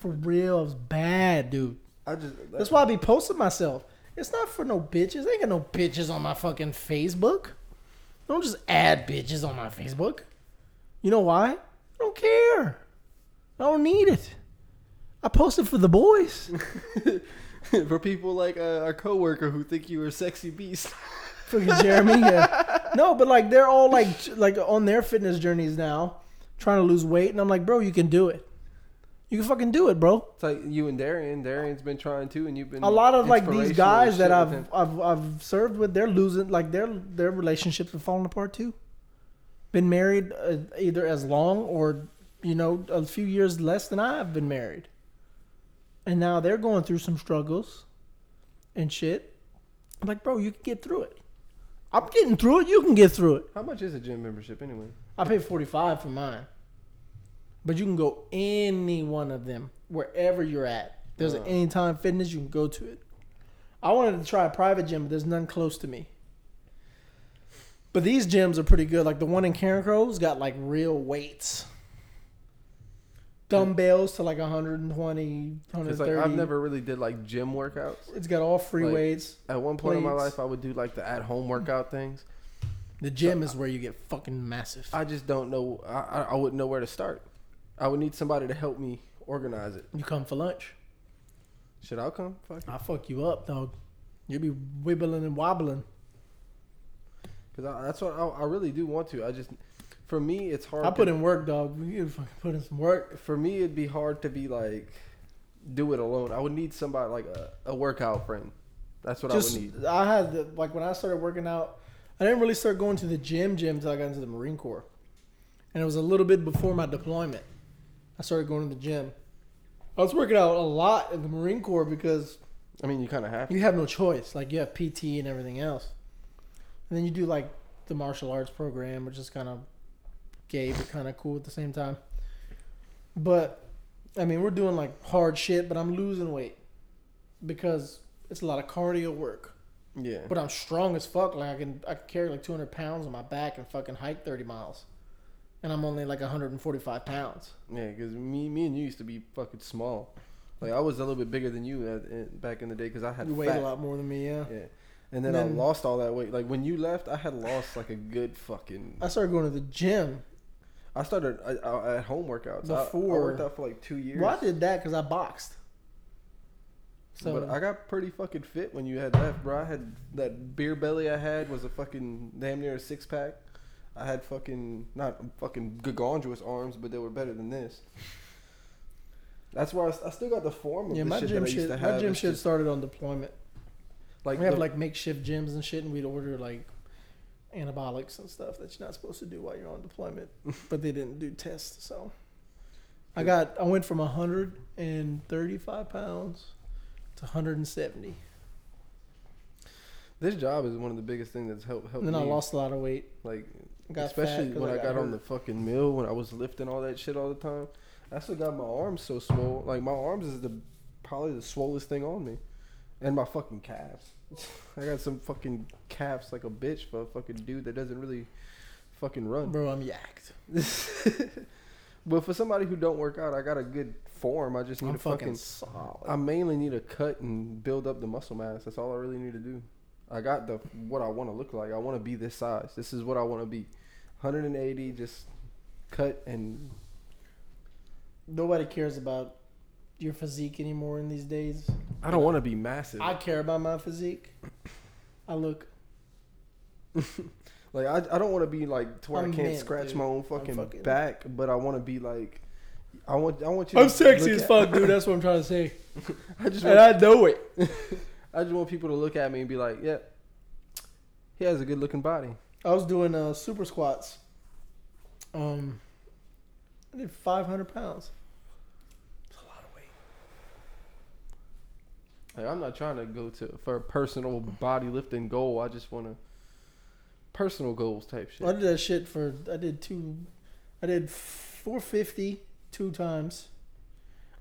For real, I was bad, dude. I just That's why I be posting myself. It's not for no bitches. I ain't got no bitches on my fucking Facebook. Don't just add bitches on my Facebook. You know why? I don't care. I don't need it. I posted for the boys. <laughs> <laughs> for people like uh, our coworker who think you are a sexy beast. <laughs> Fucking Jeremy. Yeah. <laughs> No, but like they're all like like on their fitness journeys now, trying to lose weight, and I'm like, bro, you can do it. You can fucking do it, bro. It's like you and Darian. Darian's been trying too, and you've been A lot of like these guys that I've. I've I've served with, they're losing like their their relationships are falling apart too. Been married uh, either as long or you know a few years less than I have been married, and now they're going through some struggles and shit. I'm like, bro, you can get through it. I'm getting through it. You can get through it. How much is a gym membership anyway? I pay 45 for mine. But you can go any one of them wherever you're at. There's an Uh. anytime fitness, you can go to it. I wanted to try a private gym, but there's none close to me. But these gyms are pretty good. Like the one in Carencro's got like real weights. Dumbbells to like 120, 130. like I've never really did like gym workouts. It's got all free like- weights. At one point in my life, I would do like the at-home workout things. The gym is where you get fucking massive. I just don't know. I, I I wouldn't know where to start. I would need somebody to help me organize it. You come for lunch. Should I come? Fuck. I'll fuck you up, dog. You'll be wibbling and wobbling. Because that's what I, I really do want to. I just For me, it's hard. I put to, in work, dog. You fucking put in some work. For me, it'd be hard to be like, do it alone. I would need somebody like a, a workout friend. That's what Just I would need. I had the, like when I started working out, I didn't really start going to the gym gym until I got into the Marine Corps, and it was a little bit before my deployment. I started going to the gym. I was working out a lot in the Marine Corps because I mean, you kind of have. to. you have no choice. Like you have PT and everything else, and then you do like the martial arts program, which is kind of gay but kind of cool at the same time. But I mean, we're doing like hard shit, but I'm losing weight because it's a lot of cardio work. Yeah. But I'm strong as fuck. Like I can I can carry like 200 pounds on my back and fucking hike 30 miles, and I'm only like 145 pounds. Yeah, because me, me and you used to be fucking small. Like I was a little bit bigger than you at, back in the day because I had You weigh fat. a lot more than me, yeah. Yeah, and then, And I lost all that weight. Like when you left, I had lost like a good fucking. I started going to the gym. I started I, I, at home workouts. I- I, Before- worked out for like two years. Well, I did that because I boxed. So but I got pretty fucking fit when you had left, bro. I had that beer belly I had was a fucking damn near a six pack. I had fucking not fucking gargantuous arms, but they were better than this. That's why I still got the form of yeah, the my shit gym I shit. My gym It's shit started on deployment. like we have the- like makeshift gyms and shit, and we'd order like anabolics and stuff that you're not supposed to do while you're on deployment. but they didn't do tests, so I got I went from 135 pounds to 170, this job is one of the biggest things that's helped helped and then me. I lost a lot of weight. like got especially when I got, on the fucking mill when I was lifting all that shit all the time. I still got my arms so swole. Like my arms is the probably the swollest thing on me, and my fucking calves. <sighs> I got some fucking calves like a bitch for a fucking dude that doesn't really fucking run. bro. I'm yacked. <laughs> but for somebody who don't work out, I got a good form. I just need I'm to fucking fucking. solid. I mainly need to cut and build up the muscle mass. That's all I really need to do. I got the what I want to look like. I want to be this size. This is what I want to be. 180, just cut and Nobody cares about your physique anymore in these days. I don't want to be massive. I care about my physique. <clears throat> I look. like I, I don't want to be like to where I'm I can't mint, scratch dude. my own fucking, fucking- back, but I want to be like I want I want you. I'm sexy as fuck, dude. <laughs> That's what I'm trying to say. <laughs> I just And want, I know it. <laughs> I just want people to look at me and be like, yeah, he has a good looking body. I was doing uh, super squats. Um, I did 500 pounds. It's a lot of weight. Like, I'm not trying to go to for a personal body lifting goal. I just want to personal goals type shit. I did that shit for. I did two. I did 450 two times.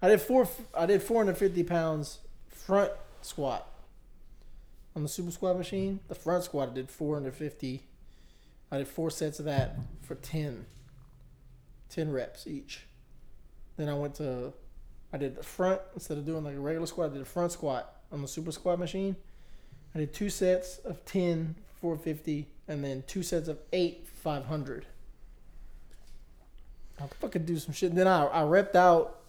I did four. I did 450 pounds front squat on the super squat machine. The front squat I did 450. I did four sets of that for 10. 10 reps each. Then I went to. I did the front instead of doing like a regular squat. I did a front squat on the super squat machine. I did two sets of 10, 450, and then two sets of eight, 500. I fucking do some shit. Then I, I repped out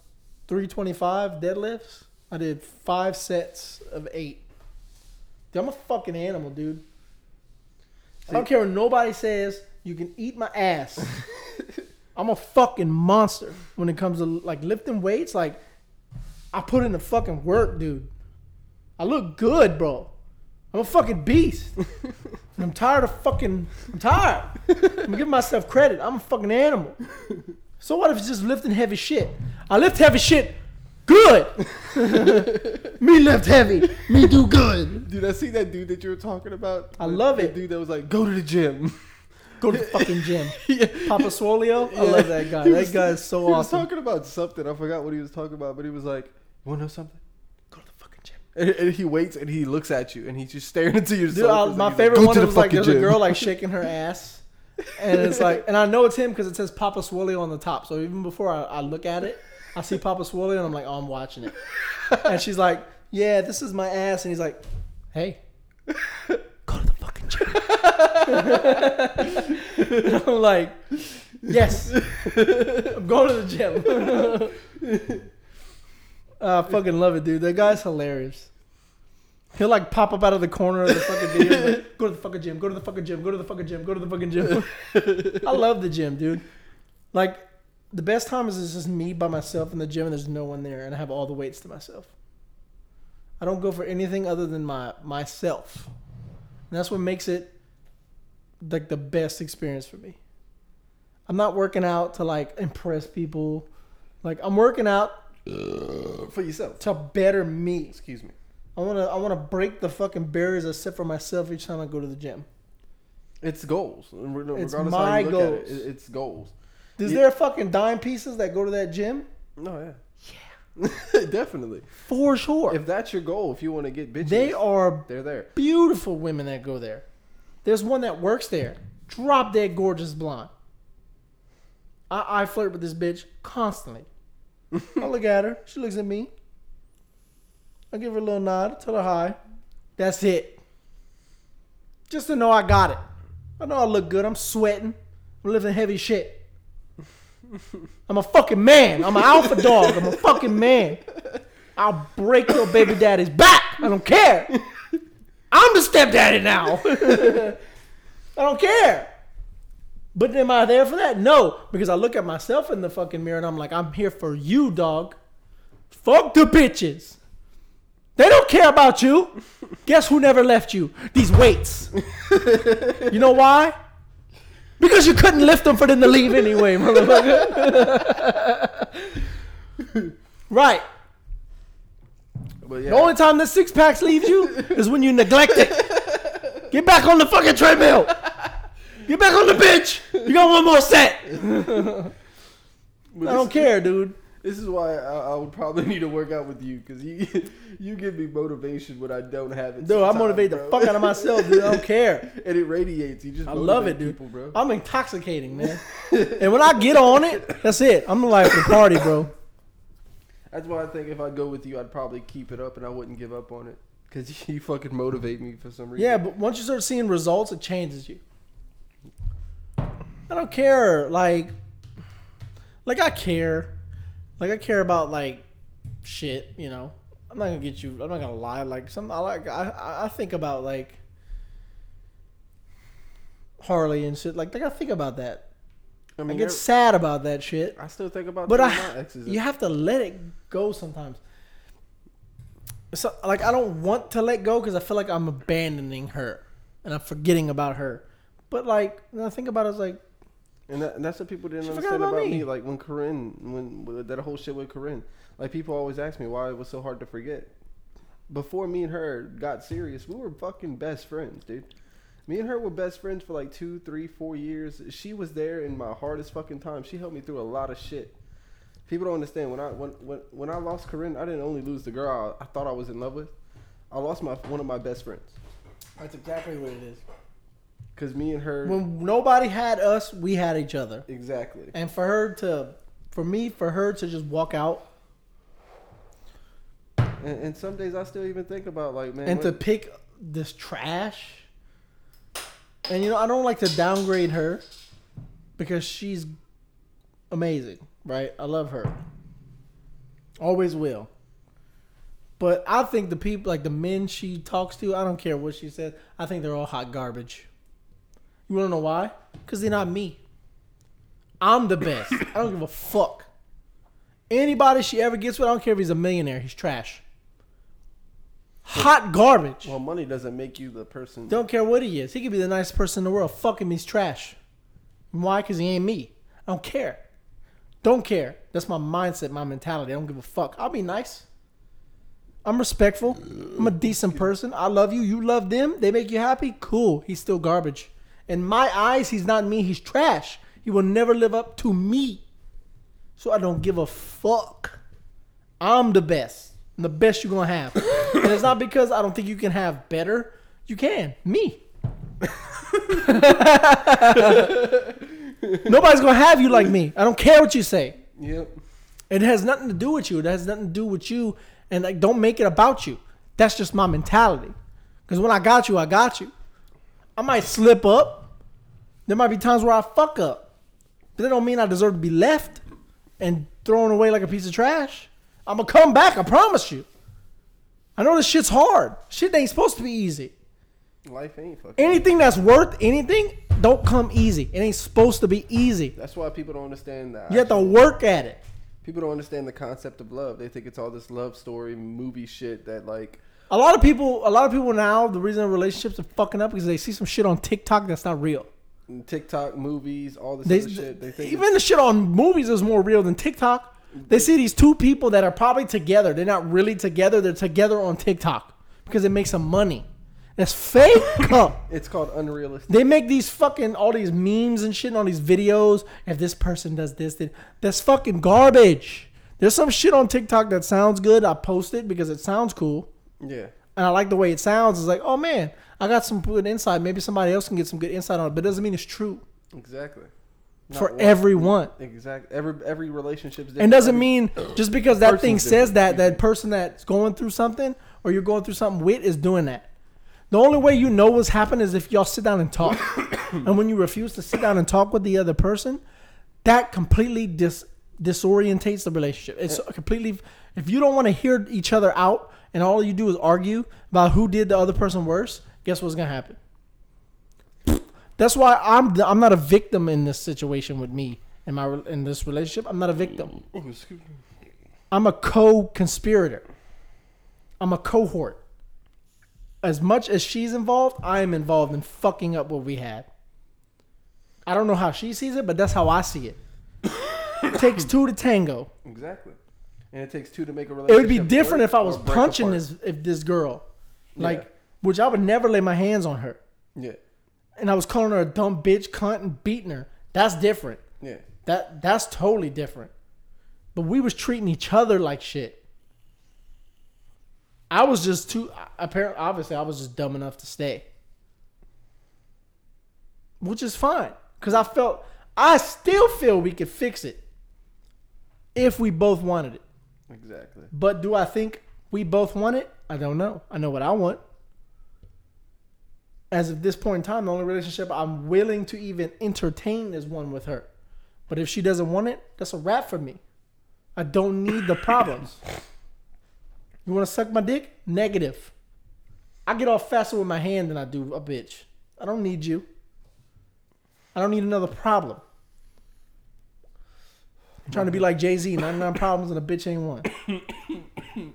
325 deadlifts. I did five sets of eight. Dude, I'm a fucking animal, dude. I don't care what nobody says. You can eat my ass. <laughs> I'm a fucking monster when it comes to like lifting weights. Like, I put in the fucking work, dude. I look good, bro. I'm a fucking beast. and <laughs> I'm tired of fucking. I'm tired. I'm giving myself credit. I'm a fucking animal. So what if it's just lifting heavy shit? I lift heavy shit. Good. <laughs> Me lift heavy. Me do good. Dude, I see that dude that you were talking about. I love it. dude that was like, go to the gym. <laughs> Go to the fucking gym. yeah. Papa Swolio. I Yeah. love that guy. He That was- guy is so awesome. he was talking about something. I forgot what he was talking about, but he was like, "You want to know something?" Go to the fucking gym. And, and he waits and he looks at you and he's just staring into your Dude, soul. I, my favorite "Go one the was like there's a girl like <laughs> shaking her ass, and it's like, and I know it's him because it says Papa Swolio on the top. So even before I, I look at it, I see Papa Swolio and I'm like, oh, I'm watching it. And she's like, yeah, this is my ass, and he's like, hey, go to the fucking gym. <laughs> And I'm like, yes, I'm going to the gym. <laughs> I fucking love it, dude. That guy's hilarious. He'll like pop up out of the corner of the fucking video. Like, <laughs> go to the fucking gym. Go to the fucking gym. Go to the fucking gym. Go to the fucking gym. <laughs> I love the gym, dude. Like the best time is it's just me by myself in the gym and there's no one there and I have all the weights to myself. I don't go for anything other than my myself. And that's what makes it like the best experience for me. I'm not working out to like impress people. Like I'm working out Uh, for yourself. to better me. Excuse me. I wanna I wanna break the fucking barriers I set for myself each time I go to the gym. It's goals. Regardless It's how you my look at it, goals. it- it's goals. Is Yeah. there fucking dime pieces that go to that gym? No, yeah. Yeah. <laughs> Definitely. For sure. If that's your goal, if you want to get bitches, they are they're there. beautiful women that go there. There's one that works there. Drop dead gorgeous blonde. I, I flirt with this bitch constantly. <laughs> I look at her. She looks at me. I give her a little nod, tell her hi. That's it. Just to know I got it. I know I look good. I'm sweating. I'm lifting heavy shit. <laughs> I'm a fucking man. I'm an alpha dog. I'm a fucking man. I'll break your baby daddy's back. I don't care. <laughs> I'm the stepdaddy now. I don't care. But am I there for that? No, because I look at myself in the fucking mirror and I'm like, I'm here for you, dog. Fuck the bitches. They don't care about you. Guess who never left you? These weights. <laughs> you know why? Because you couldn't lift them for them to leave anyway, <laughs> motherfucker. right. Yeah, The only time the six packs leaves you is when you neglect it. <laughs> Get back on the fucking treadmill. Get back on the bench. You got one more set. <laughs> I don't care, dude. This is why I, I would probably <laughs> need to work out with you because you <laughs> you give me motivation when I don't have it. Dude, I sometimes, motivate the fuck out of myself, dude. I don't care. and it radiates. You just I love it, dude. people, bro. I'm intoxicating, man. And when I get on it, that's it. I'm the life of the party, bro. That's why I think if I go with you, I'd probably keep it up and I wouldn't give up on it because you fucking motivate me for some reason. Yeah, but once you start seeing results, it changes you. I don't care. Like, like I care. Like I care about like shit. You know, I'm not gonna get you. I'm not gonna lie. Like some, I like. I I- I think about like Harley and shit. Like, like I think about that. I I mean, get sad about that shit. I still think about But I, you have to let it go sometimes. So, like, I don't want to let go because I feel like I'm abandoning her and I'm forgetting about her. But like, when I think about it, it's like, And, that, and that's what people didn't She understand about about, me. me. Like when Corinne, when with that whole shit with Corinne, like people always ask me why it was so hard to forget. Before me and her got serious, we were fucking best friends, dude. Me and her were best friends for like two, three, four years. She was there in my hardest fucking time. She helped me through a lot of shit. People don't understand when I when when, when I lost Corinne, I didn't only lose the girl I, I thought I was in love with. I lost my one of my best friends that's exactly what it is. Because me and her When nobody had us, we had each other. exactly. And for her to, for me, for her to just walk out And, and some days I still even think about like man, and to pick this trash. And you know, I don't like to downgrade her because she's amazing, right? I love her. Always will. But I think the people, like the men she talks to, I don't care what she says. I think they're all hot garbage. You want to know why? Because they're not me. I'm the best. I don't give a fuck. Anybody she ever gets with, I don't care if he's a millionaire. He's trash. Hot garbage. Well, money doesn't make you the person. Don't care what he is. He could be the nicest person in the world. Fuck him, he's trash. Why? Because he ain't me. I don't care. Don't care. That's my mindset, my mentality. I don't give a fuck. I'll be nice. I'm respectful. I'm a decent person. I love you. You love them. They make you happy. Cool. He's still garbage. In my eyes, he's not me. He's trash. He will never live up to me. So I don't give a fuck. I'm the best. I'm the best you're gonna have. <coughs> and it's not because I don't think you can have better. You can. Me. <laughs> Nobody's gonna have you like me. I don't care what you say. Yep. It has nothing to do with you. It has nothing to do with you. And like, don't make it about you. That's just my mentality. Because when I got you, I got you. I might slip up. There might be times where I fuck up. But that don't mean I deserve to be left and thrown away like a piece of trash. I'm gonna come back. I promise you. I know this shit's hard. Shit ain't supposed to be easy. Life ain't fucking. Anything that's worth anything don't come easy. It ain't supposed to be easy. That's why people don't understand that. You have to work at it. People don't understand the concept of love. They think it's all this love story movie shit that like. A lot of people, a lot of people now, the reason relationships are fucking up because they see some shit on TikTok that's not real. TikTok movies, all this They, other shit. They think even the shit on movies is more real than TikTok. They see these two people that are probably together. They're not really together. They're together on TikTok because it makes them money. That's fake. <laughs> it's called unrealistic. They make these fucking all these memes and shit on these videos. If this person does this, then that's fucking garbage. There's some shit on TikTok that sounds good. I post it because it sounds cool, Yeah, and I like the way it sounds. It's like, oh man, I got some good insight. Maybe somebody else can get some good insight on it, but it doesn't mean it's true exactly. Not for one- everyone. Exactly. Every every relationship's different. And doesn't mean <clears throat> just because that thing says that that person that's going through something or you're going through something with is doing that. The only way you know what's happened is if y'all sit down and talk. <coughs> and when you refuse to sit down and talk with the other person, that completely dis disorientates the relationship. It's eh. completely if you don't want to hear each other out and all you do is argue about who did the other person worse, guess what's gonna happen? That's why I'm the, I'm not a victim in this situation with me in my in this relationship. I'm not a victim. Oh. I'm a co-conspirator. I'm a cohort. As much as she's involved, I am involved in fucking up what we had. I don't know how she sees it, but that's how I see it. It takes two to tango. Exactly. And it takes two to make a relationship. It would be different if I was punching apart. this if this girl, like, Yeah. which I would never lay my hands on her, Yeah. and I was calling her a dumb bitch, cunt, and beating her. That's different. Yeah. That that's totally different. But we was treating each other like shit. I was just too apparently obviously I was just dumb enough to stay. Which is fine cuz I felt I still feel we could fix it if we both wanted it. Exactly. But do I think we both want it? I don't know. I know what I want. As of this point in time, the only relationship I'm willing to even entertain is one with her. But if she doesn't want it, that's a wrap for me. I don't need the problems. You want to suck my dick? Negative. I get off faster with my hand than I do a bitch. I don't need you. I don't need another problem. I'm trying to be like Jay Z, 99 problems and a bitch ain't one. <coughs>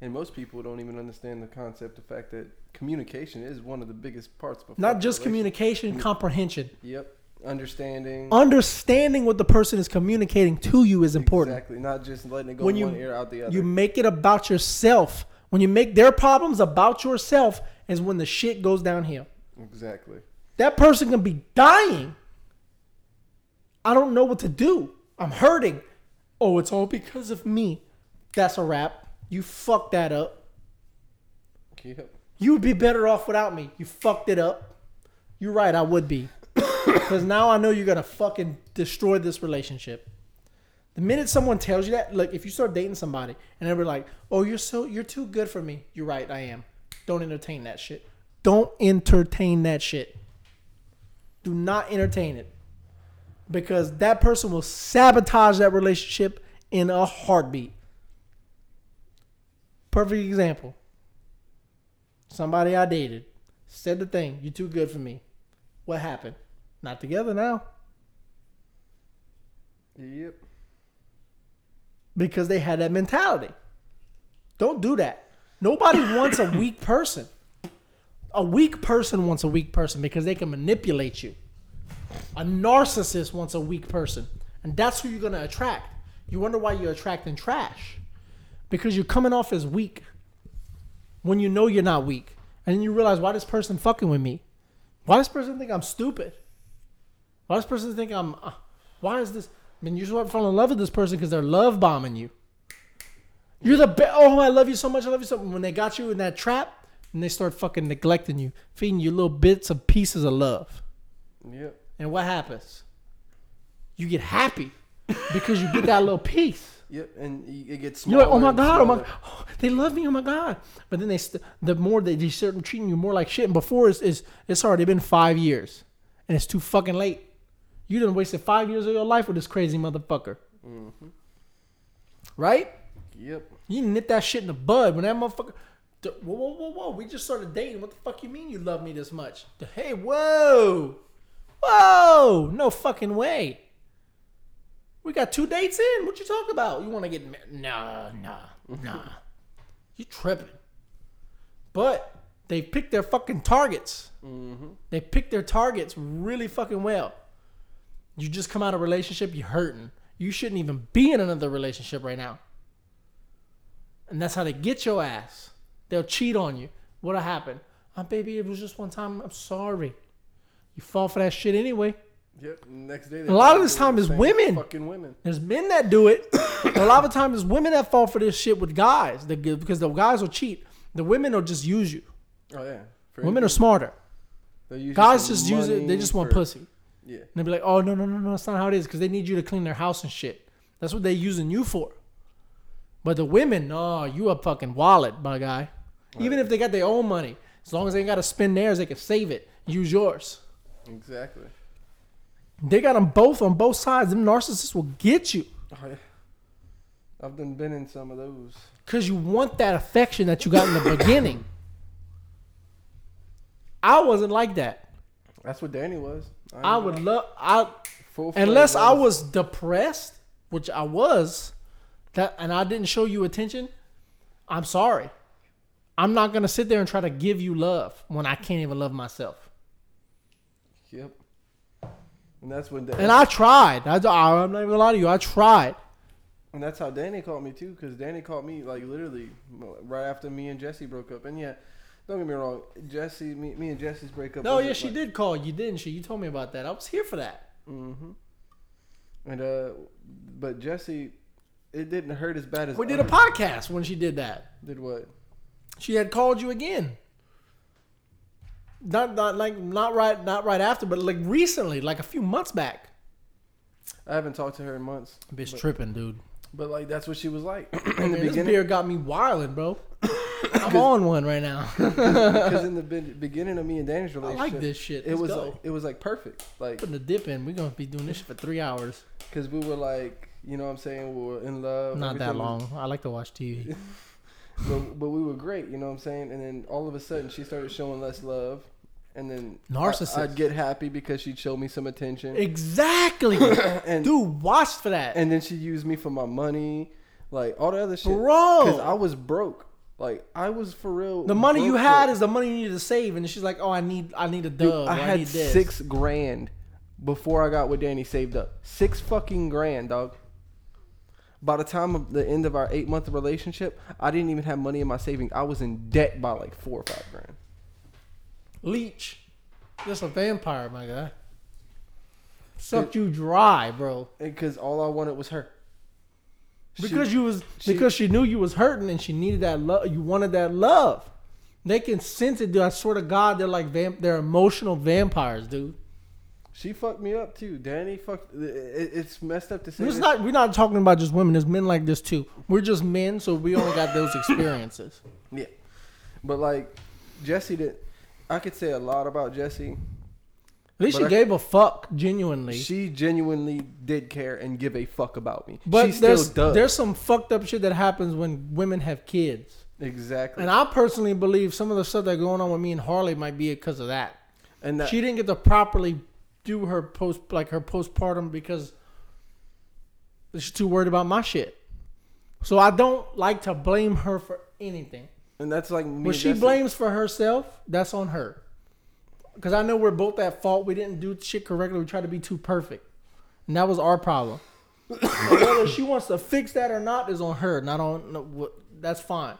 And most people don't even understand the concept, the fact that communication is one of the biggest parts of Not just communication, comprehension. Yep. Understanding. Understanding what the person is communicating to you is important. Exactly. Not just letting it go When one ear out the other. you make it about yourself. When you make their problems about yourself is when the shit goes downhill. exactly. That person can be dying. I don't know what to do. I'm hurting. Oh, it's all because of me. That's a wrap. You fucked that up. Yep. You would be better off without me. You fucked it up. You're right, I would be. <coughs> Because now I know you're gonna fucking destroy this relationship. The minute someone tells you that, look, if you start dating somebody and they're like, "Oh, you're so you're too good for me," you're right, I am. Don't entertain that shit. Don't entertain that shit. Do not entertain it, because that person will sabotage that relationship in a heartbeat. Perfect example. Somebody I dated said the thing, "You're too good for me." What happened? Not together now Yep. because they had that mentality. Don't do that. Nobody <coughs> wants a weak person. A weak person wants a weak person because they can manipulate you. A narcissist wants a weak person, and that's who you're going to attract. You wonder why you're attracting trash because you're coming off as weak when you know you're not weak, and then you realize why this person fucking with me. Why does this person think I'm stupid? Why does this person think I'm? Uh, why is this? I mean, you just fall in love with this person because they're love bombing you. You're the best. Oh, I love you so much. I love you so. much. When they got you in that trap, and they start fucking neglecting you, feeding you little bits of pieces of love, Yep. And what happens? You get happy because you get that little piece. <laughs> Yep. And it gets You're like, oh my god, oh my, smaller. oh, <gasps> they love me, oh my god. But then they, st- the more they, they start treating you more like shit. And before it's, it's, it's already been five years, and it's too fucking late. You done wasted five years of your life with this crazy motherfucker, Mm-hmm. right? Yep. You nip that shit in the bud when that motherfucker. Whoa, whoa, whoa, whoa! We just started dating. What the fuck you mean you love me this much? Hey, whoa, whoa! No fucking way. We got two dates in. What you talking about? You want to get married? Nah, nah, nah. <laughs> you tripping? But they picked their fucking targets. Mm-hmm. They picked their targets really fucking well. You just come out of a relationship, you hurting. You shouldn't even be in another relationship right now. And that's how they get your ass. They'll cheat on you. What'll happen? Oh, baby, it was just one time. I'm sorry. You fall for that shit anyway. Yep. Next day. A lot of this time is women. Fucking women. There's men that do it. <coughs> a lot of times it's women that fall for this shit with guys. They Because the guys will cheat. The women will just use you. Oh yeah. For Women are smarter. use Guys just use it. They just want for- pussy. Yeah. And they'll be like, oh, no, no, no, no, that's not how it is because they need you to clean their house and shit. That's what they're using you for. But the women, no, you a fucking wallet, my guy. Even if they got their own money, as long as they ain't got to spend theirs, they can save it. Use yours. Exactly. They got them both on both sides. Them narcissists will get you Oh yeah. I've done been in some of those. because you want that affection that you got in the beginning. I wasn't like that. That's what Danny was. ain't I would love, I Full unless I was depressed, which I was, that and I didn't show you attention, I'm sorry. I'm not gonna sit there and try to give you love when I can't even love myself. Yep. And that's when. Da- And I tried. I, I'm not even gonna lie to you. I tried. And that's how Danny called me too, because Danny called me like literally right after me and Jesse broke up. And yeah, don't get me wrong, Jesse, me, me and Jesse's breakup. No, yeah, she like- did call you, didn't she? You told me about that. I was here for that. Mm-hmm. And uh, but Jesse, it didn't hurt as bad as We did a podcast when she did that. Did what? She had called you again. Not not like not right not right after, but like recently, like a few months back. I haven't talked to her in months. Bitch but, tripping, dude. but like that's what she was like <clears throat> in the this beginning. beer got me wilding, bro. <coughs> I'm on one right now. <laughs> Because in the <laughs> be- beginning of me and Danny's I relationship, like this shit. it Let's was go. like, it was like perfect. Like putting the dip in. We're gonna be doing this shit for three hours. because we were like, you know, what I'm saying we were in love. Not that everything was- long. I like to watch TV. <laughs> but but we were great, you know what I'm saying? And then all of a sudden she started showing less love. And then I- Narcissist. I'd get happy because she'd show me some attention. Exactly, <coughs> and dude. Watch for that, and then she used me for my money, like all the other shit. bro. Because I was broke. Like I was for real. the money you had broke. is the money you needed to save, and she's like, "Oh, I need, I need a dub. Dude, I I, had need this." six grand before I got with Danny saved up. Six fucking grand, dog. By the time of the end of our eight month relationship, I didn't even have money in my savings. I was in debt by like four or five grand. Leech. Just a vampire, my guy. Sucked you dry, bro. Because all I wanted was her. Because you was she- because she knew you was hurting and she needed that love. You wanted that love. They can sense it, dude. I swear to God, they're like vamp. They're emotional vampires, dude. She fucked me up too. Danny fucked. It, it's messed up to say. It's not. We're not talking about just women. There's men like this too. We're just men, so we only got those experiences. <laughs> Yeah, but like Jesse did. I could say a lot about Jesse. At least But she I- gave a fuck genuinely. She genuinely did care and give a fuck about me. but she still there's does. there's some fucked up shit that happens when women have kids. exactly. And I personally believe some of the stuff that going on with me and Harley might be because of that. And that, she didn't get to properly do her post like her postpartum because she's too worried about my shit. So I don't like to blame her for anything. And that's like me When she blames for herself, that's on her. Because I know we're both at fault. We didn't do shit correctly. We tried to be too perfect, and that was our problem. <coughs> Whether she wants to fix that or not is on her, not on. No, what, that's fine.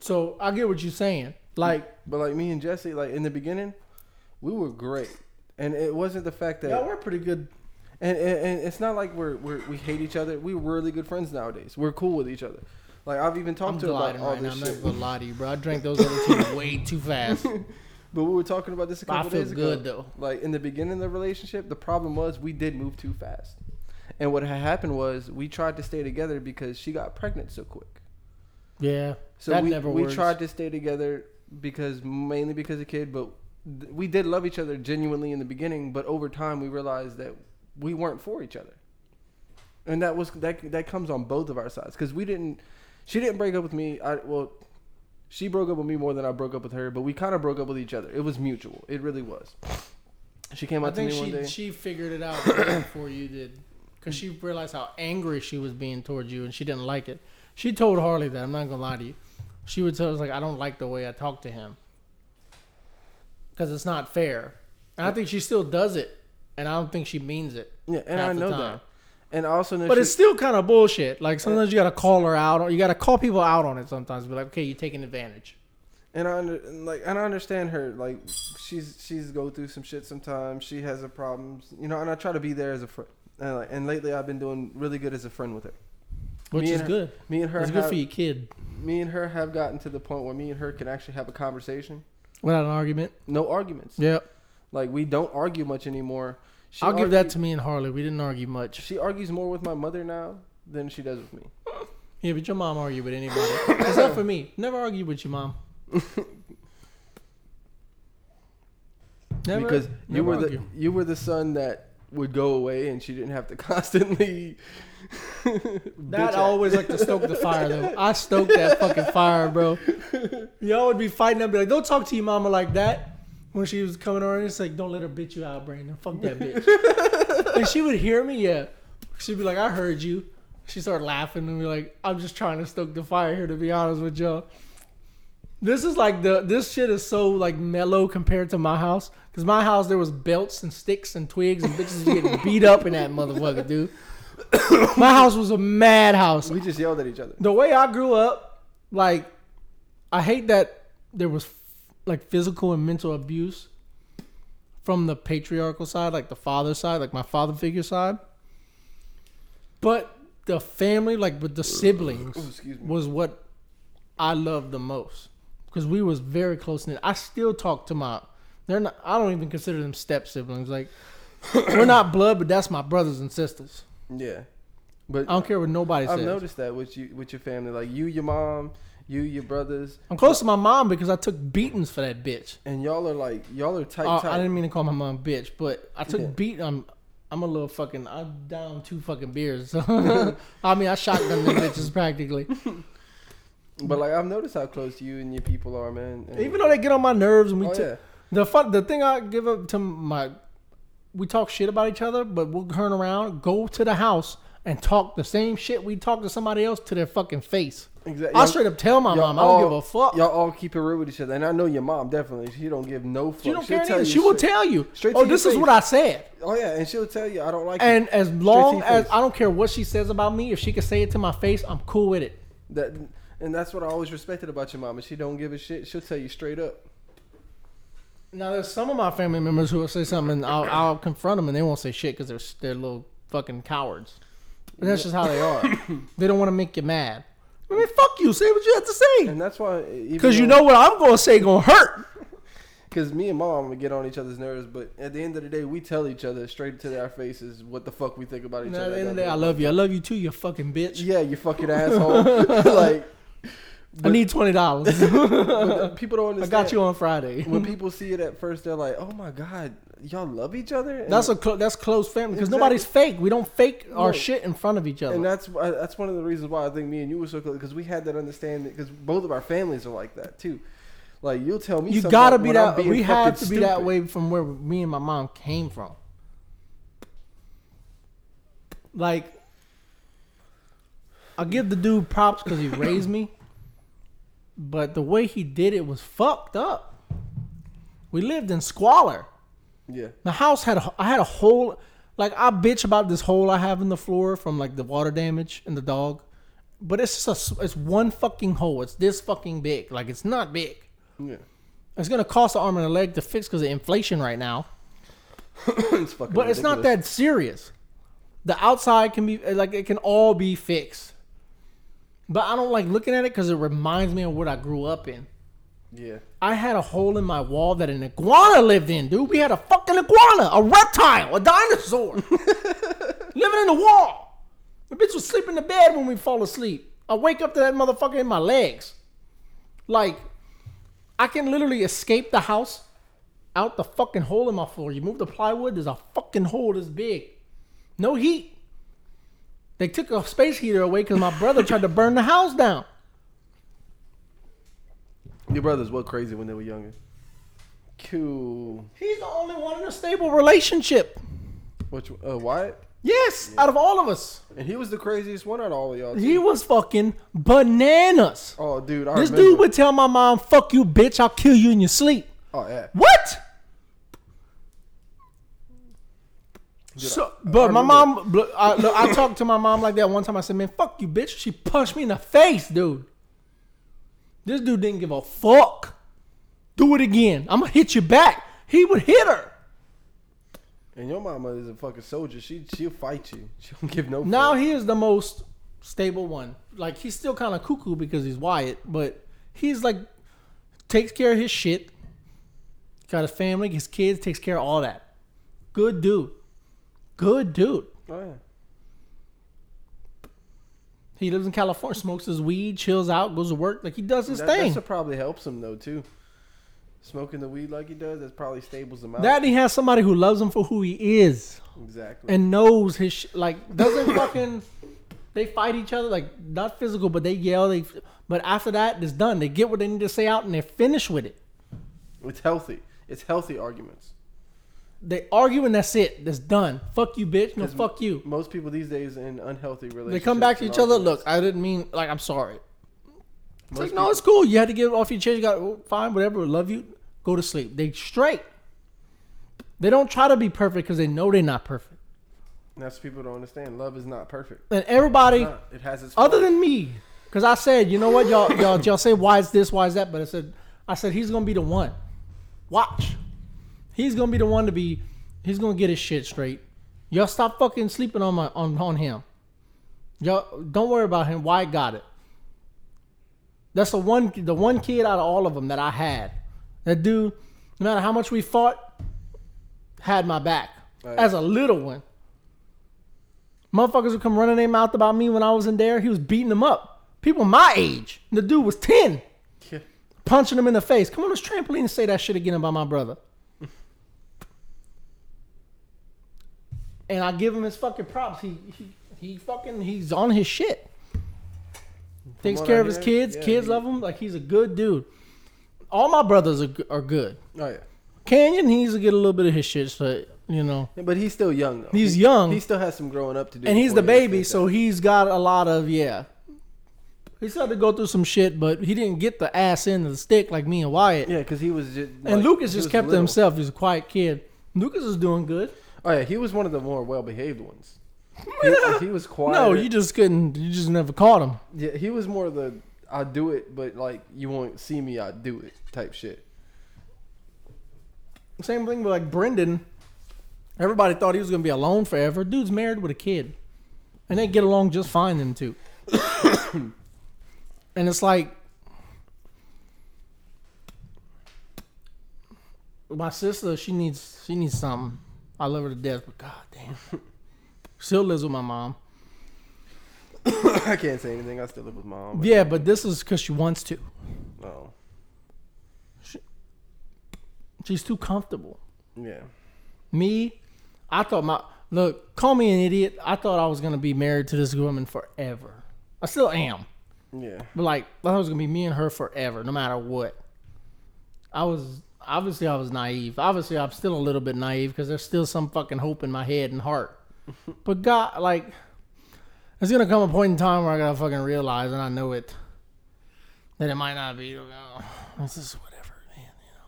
So I get what you're saying. Like But like me and Jesse, like in the beginning, we were great, and it wasn't the fact that. y'all, we're pretty good. and, and, and it's not like we're, we're we hate each other. We're really good friends nowadays. We're cool with each other. Like I've even talked I'm to her about all right now. this I'm not shit. gonna lie to you, bro. I drank those other two <laughs> way too fast. <laughs> But we were talking about this a But I couple feel days ago. good though. Like in the beginning of the relationship, the problem was we did move too fast. And what had happened was we tried to stay together because she got pregnant so quick. Yeah, So that we, never we works. tried to stay together because mainly because of kid, but th- we did love each other genuinely in the beginning. But over time, we realized that we weren't for each other. and that was that that comes on both of our sides because we didn't. She didn't break up with me. I well, she broke up with me more than I broke up with her, but we kind of broke up with each other. It was mutual. It really was. She came I up to think me one she day. she figured it out <coughs> before you did, because she realized how angry she was being towards you, and she didn't like it. She told Harley that I'm not gonna lie to you. She would tell us like I don't like the way I talk to him, because it's not fair, and I think she still does it, and I don't think she means it. yeah, and half I the know time. that. And also know But she, it's still kind of bullshit. Like sometimes you gotta call her out, or you gotta call people out on it. Sometimes be like, okay, you're taking advantage. and I under, and, like and I understand her. Like she's she's go through some shit sometimes. She has her problems, you know. And I try to be there as a friend. And, uh, like, and lately, I've been doing really good as a friend with her. Which Me is her- good. Me and her, It's good for your kid. me and her have gotten to the point where me and her can actually have a conversation. Without an argument. No arguments. Yep. Like we don't argue much anymore. She I'll give that to me and Harley. We didn't argue much. She argues more with my mother now than she does with me. Yeah, but your mom argue with anybody. Except for me. Never argue with your mom. Never, because you never were the you were the son that would go away and she didn't have to <laughs> constantly. <laughs> That I always like to stoke the fire though. I stoke that fucking fire, bro. Y'all would be fighting and be like, "Don't talk to your mama like that." When she was coming over, it's like, "Don't let her bitch you out, Brandon. Fuck that bitch." <laughs> and she would hear me, yeah. She'd be like, "I heard you." She started laughing and be like, "I'm just trying to stoke the fire here, to be honest with y'all." This is like the this shit is so like mellow compared to my house. Cause my house there was belts and sticks and twigs and bitches getting beat up in that motherfucker, dude. <coughs> my house was a madhouse We just yelled at each other. the way I grew up, like, I hate that there was like physical and mental abuse from the patriarchal side, like the father side, like my father figure side. But the family, like with the siblings, me. was what I loved the most because we was very close knit. I still talk to my. They're not. I don't even consider them step siblings. Like, we're <coughs> not blood, but that's my brothers and sisters. Yeah, but I don't care what nobody I've says. noticed that with you with your family, like you, your mom, you, your brothers, I'm close to my mom because I took beatings for that bitch. and y'all are like y'all are tight. Uh, tight. I didn't mean to call my mom bitch, but I took Yeah. beat. I'm I'm a little fucking. I'm down two fucking beers. So <laughs> <laughs> I mean, I shotgun them bitches practically. <laughs> But like I've noticed how close you and your people are, man. And- Even though they get on my nerves and we oh, t- yeah. the fun the thing I give up to my we talk shit about each other, but we'll turn around, go to the house and talk the same shit we talk to somebody else to their fucking face. exactly. I'll straight up tell my mom, I don't give a fuck. Y'all all keep it real with each other, and I know your mom definitely. She don't give no fuck. She don't She'll care you She will straight- tell you. straight oh, this is face. what I said. Oh yeah, and she'll tell you I don't like it. And as long as face. I don't care what she says about me, if she can say it to my face, I'm cool with it. That and that's what I always respected about your mom. Is she don't give a shit. She'll tell you straight up. Now, there's some of my family members who will say something, and I'll, I'll confront them, and they won't say shit because they're they're little fucking cowards. But that's just how they are. <laughs> they don't want to make you mad. I mean, fuck you. Say what you have to say. And that's why Because you know what I'm gonna say gonna hurt. <laughs> Because me and mom would get on each other's nerves, but at the end of the day, we tell each other straight to our faces what the fuck we think about each other. at the end of the day, I love you. I love you too, you fucking bitch. Yeah, you fucking asshole. <laughs> like I need twenty dollars. <laughs> <laughs> people don't I got you on Friday. When <laughs> people see it at first, they're like, "Oh my god, y'all love each other." And, That's a clo- that's close family because Exactly. nobody's fake. We don't fake our No. shit in front of each other. and that's why- that's one of the reasons why I think me and you were so close because we had that understanding because both of our families are like that too. Like you'll tell me, you gotta be that. We have to be that way from where me and my mom came from. Like, I give the dude props because he raised me, but the way he did it was fucked up. We lived in squalor. Yeah, The house had a, I had a hole. Like I bitch about this hole I have in the floor from like the water damage and the dog, but it's just a, it's one fucking hole. It's this fucking big. Like it's not big. yeah. It's gonna cost an arm and a leg to fix because of inflation right now. <coughs> it's fucking. But it's not that serious. The outside can be like it can all be fixed. But I don't like looking at it because it reminds me of what I grew up in. Yeah, I had a hole in my wall that an iguana lived in, dude. We had a fucking iguana, a reptile, a dinosaur <laughs> living in the wall. The bitch was sleeping in the bed when we fall asleep. I wake up to that motherfucker in my legs. Like, I can literally escape the house out the fucking hole in my floor. You move the plywood, there's a fucking hole this big. No heat. They took a space heater away because my brother tried to burn the house down. Your brothers were crazy when they were younger. Cool. He's the only one in a stable relationship. Which uh, Wyatt? Yes, out of all of us, And he was the craziest one out of all of y'all. too. he was fucking bananas. oh, dude, I This remember. dude would tell my mom, "Fuck you, bitch! I'll kill you in your sleep." Oh yeah. What? So, but my mom, look, I, look, I talked to my mom like that one time. I said, "Man, fuck you, bitch." She punched me in the face, dude. This dude didn't give a fuck. Do it again. I'm gonna hit you back. He would hit her. And your mama is a fucking soldier. She she'll fight you. She don't give no. Now fuck. he is the most stable one. Like he's still kind of cuckoo because he's Wyatt, but he's like takes care of his shit. Got a family, his kids, takes care of all that. Good dude. Good dude. Oh yeah. He lives in California, smokes his weed, chills out, goes to work. Like he does his That, thing. that's what probably helps him though too. Smoking the weed like he does, that probably stables him out. that he has somebody who loves him for who he is exactly. and knows his sh- like doesn't <coughs> fucking. They fight each other like not physical, but they yell. They but after that, it's done. They get what they need to say out and they're finished with it. it's healthy. It's healthy arguments. They argue and that's it. That's done. Fuck you, bitch. No, fuck you. Most people these days in unhealthy relationships. They come back to each other. Look, I didn't mean like I'm sorry. It's like no, it's cool. You had to get off your chest. You got oh, fine, whatever. Love you. Go to sleep. They straight. They don't try to be perfect because they know they're not perfect. That's what people don't understand. Love is not perfect. And everybody, It has its. other than me, because I said, you know what, y'all, y'all, y'all say why is this, why is that, but I said, I said he's gonna be the one. Watch, he's gonna be the one to be. He's gonna get his shit straight. Y'all stop fucking sleeping on my on on him. Y'all don't worry about him. Why got it? That's the one the one kid out of all of them that I had. That dude, no matter how much we fought, had my back Right. as a little one. Motherfuckers would come running their mouth about me when I was in there. He was beating them up. People my age. The dude was 10, Yeah. punching him in the face. Come on this trampoline and say that shit again about my brother. And I give him his fucking props. He he, he fucking he's on his shit. Takes care I of his hear, kids. yeah, kids he- love him. Like he's a good dude. All my brothers are, are good. Oh yeah. Canyon, he needs to get a little bit of his shit. but you know, Yeah, But he's still young though. He's He- young. He still has some growing up to do. and he's the he baby, so he's got a lot of yeah. He's had to go through some shit, but he didn't get the ass end of the stick like me and Wyatt. Yeah, because he was just. and Lucas just kept to himself. He's a quiet kid. Lucas is doing good. Oh yeah, he was one of the more well behaved ones. He, <laughs> he was quiet. No, you just couldn't. You just never caught him. Yeah, he was more the I do it, but like you won't see me, I do it type shit. Same thing with like Brendan. Everybody thought he was gonna be alone forever. Dude's married with a kid, and they get along just fine. Them two. <coughs> and it's like my sister. She needs. She needs something. I love her to death, but god damn, still lives with my mom. <coughs> I can't say anything. I still live with mom. Yeah, but this is because she wants to. Oh. no. She's too comfortable. Yeah. Me, I thought my look. Call me an idiot. I thought I was gonna be married to this woman forever. I still am, Yeah. but like I thought it was gonna be me and her forever, no matter what. I was obviously I was naive. Obviously I'm still a little bit naive because there's still some fucking hope in my head and heart. <laughs> but God, like, there's gonna come a point in time where I gotta fucking realize, and I know it, that it might not be. Know, this is whatever, man. You know,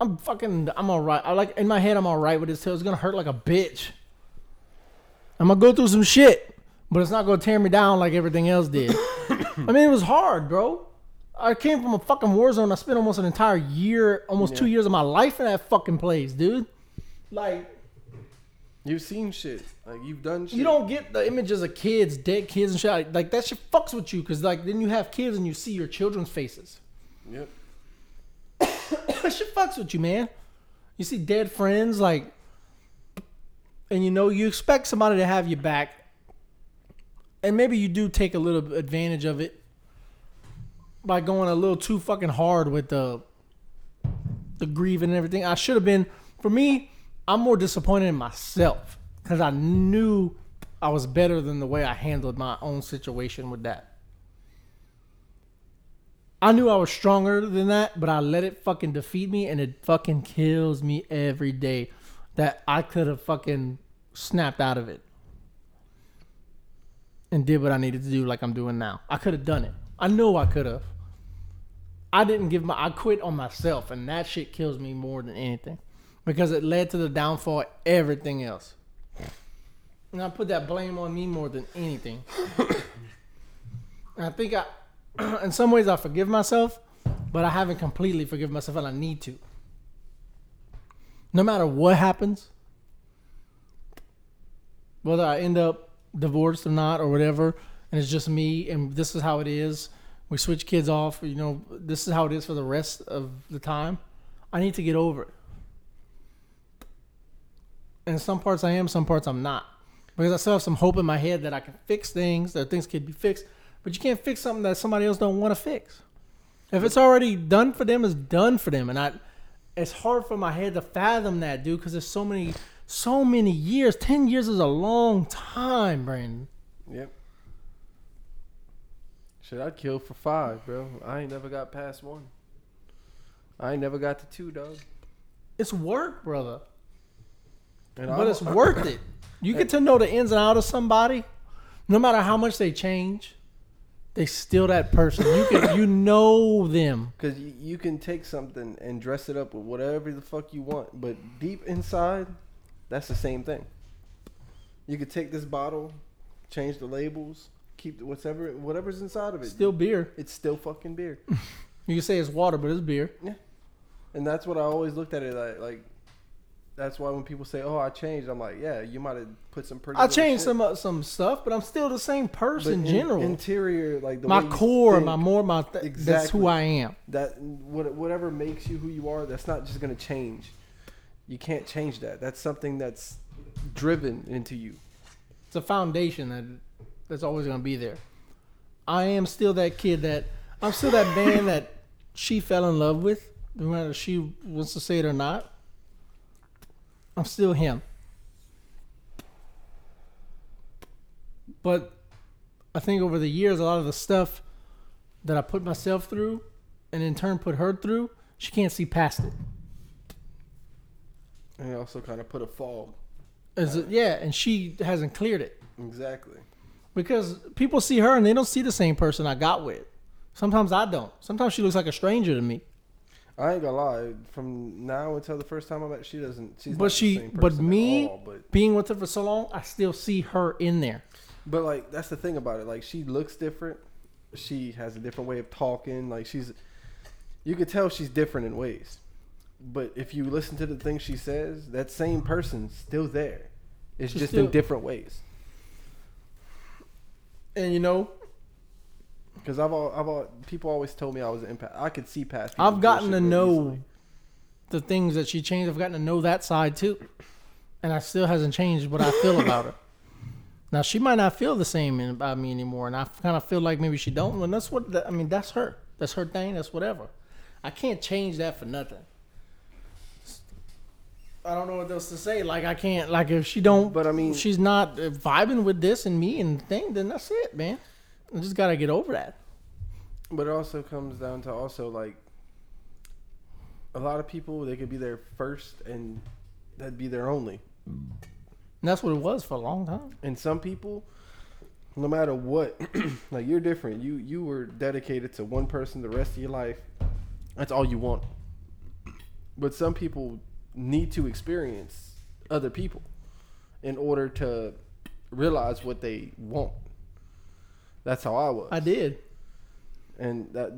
I'm fucking. I'm alright. I like in my head. I'm alright with this. Till it's gonna hurt like a bitch. I'm gonna go through some shit, but it's not gonna tear me down like everything else did. <coughs> I mean, it was hard, bro. I came from a fucking war zone. I spent almost an entire year, almost two years of my life in that fucking place, dude. Like, You've seen shit. Like you've done shit. you don't get the images of kids, dead kids and shit. Like that shit fucks with you because like then you have kids and you see your children's faces. Yep. <coughs> that shit fucks with you, man. You see dead friends, like, and you know you expect somebody to have your back, and maybe you do take a little advantage of it by going a little too fucking hard with the the grieving and everything. I should have been. For me, I'm more disappointed in myself because I knew I was better than the way I handled my own situation with that. I knew I was stronger than that, but I let it fucking defeat me, and it fucking kills me every day that I could have fucking snapped out of it and did what I needed to do, like I'm doing now. I could have done it. I know I could have. I didn't give my. I quit on myself, and that shit kills me more than anything because it led to the downfall of everything else. And I put that blame on me more than anything. and I think I, <clears throat> in some ways, I forgive myself, but I haven't completely forgiven myself, and I need to. No matter what happens, whether I end up divorced or not or whatever, and it's just me, and this is how it is. We switch kids off, you know, this is how it is for the rest of the time. I need to get over it. And some parts I am, some parts I'm not. Because I still have some hope in my head that I can fix things, that things can be fixed. But you can't fix something that somebody else don't want to fix. If it's already done for them, it's done for them. And I it's hard for my head to fathom that, dude, because there's so many so many years. Ten years is a long time, Brandon. Yep. Shit, I'd kill for five, bro. I ain't never got past one. I ain't never got to two, dog. It's work, brother. And but I'm- it's <laughs> worth it. You get to know the ins and out of somebody, no matter how much they change, they still that person. You can you know them. <laughs> Cause you, you can take something and dress it up with whatever the fuck you want, but deep inside, that's the same thing. You could take this bottle, change the labels, keep whatever whatever's inside of it. Still beer. it's still fucking beer, <laughs> You can say it's water, but it's beer. Yeah. and that's what I always looked at it like. like that's why when people say, "Oh, I changed," I'm like, "Yeah, you might have put some pretty." I changed shit, some uh, some stuff, but I'm still the same person in in- general. interior, like the my core, think, my more, my th- that's who I am. that what, whatever makes you who you are that's not just going to change you can't change that that's something that's driven into you It's a foundation that that's always gonna be there. I am still that kid that I'm still that man that she fell in love with, no matter if she wants to say it or not. I'm still him. But I think over the years, a lot of the stuff that I put myself through, and in turn put her through, she can't see past it. and you also kind of put a fog Is it, yeah, and she hasn't cleared it. exactly Because people see her and they don't see the same person I got with. Sometimes I don't. Sometimes she looks like a stranger to me. i ain't gonna lie from now until the first time i met she doesn't she's But she- but me- all, but Being with her for so long, I still see her in there. but like that's the thing about it like she looks different she has a different way of talking like she's you could tell she's different in ways but if you listen to the things she says that same person's still there it's She's just still- in different ways And you know, Because I've, al- I've, al- people always told me I was an empath. I could see past. I've gotten to know easily. the things that she changed. I've gotten to know that side too. And I still hasn't changed what I feel about her. Now she might not feel the same about me anymore, and I kind of feel like maybe she don't. And that's what I mean. That's her. That's her thing. That's whatever. I can't change that for nothing. I don't know what else to say. Like I can't. Like if she don't, But I mean- she's not vibing with this and me and thing. Then that's it, man. I just gotta get over that. But it also comes down to also like a lot of people. They could be their first, and that'd be their only. And that's what it was for a long time. And some people, no matter what, <clears throat> like you're different. You you were dedicated to one person the rest of your life. That's all you want. But some people need to experience other people in order to realize what they want. That's how I was. I did. and that,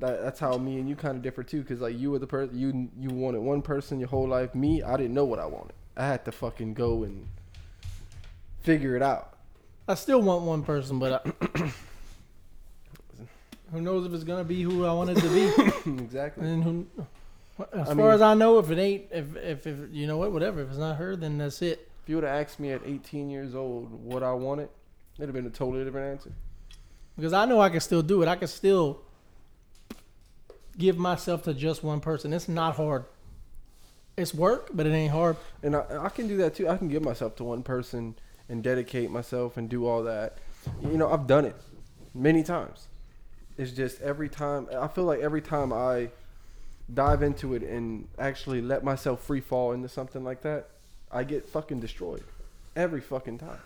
that that's how me and you kind of differ too because like you were the person you you wanted one person your whole life me i didn't know what i wanted i had to fucking go and figure it out I still want one person, but I, <coughs> who knows if it's gonna be who I want it to be? <coughs> exactly and who, as I far mean- as I know, if it ain't, if, if if you know what, whatever. If it's not her, then that's it. if you would have asked me at 18 years old what i wanted it'd have been a totally different answer Because I know I can still do it. I can still give myself to just one person. It's not hard. It's work, but it ain't hard. and I, I can do that too i can give myself to one person and dedicate myself and do all that. You know, I've done it many times. It's just every time I feel like every time I dive into it and actually let myself free fall into something like that, I get fucking destroyed every fucking time.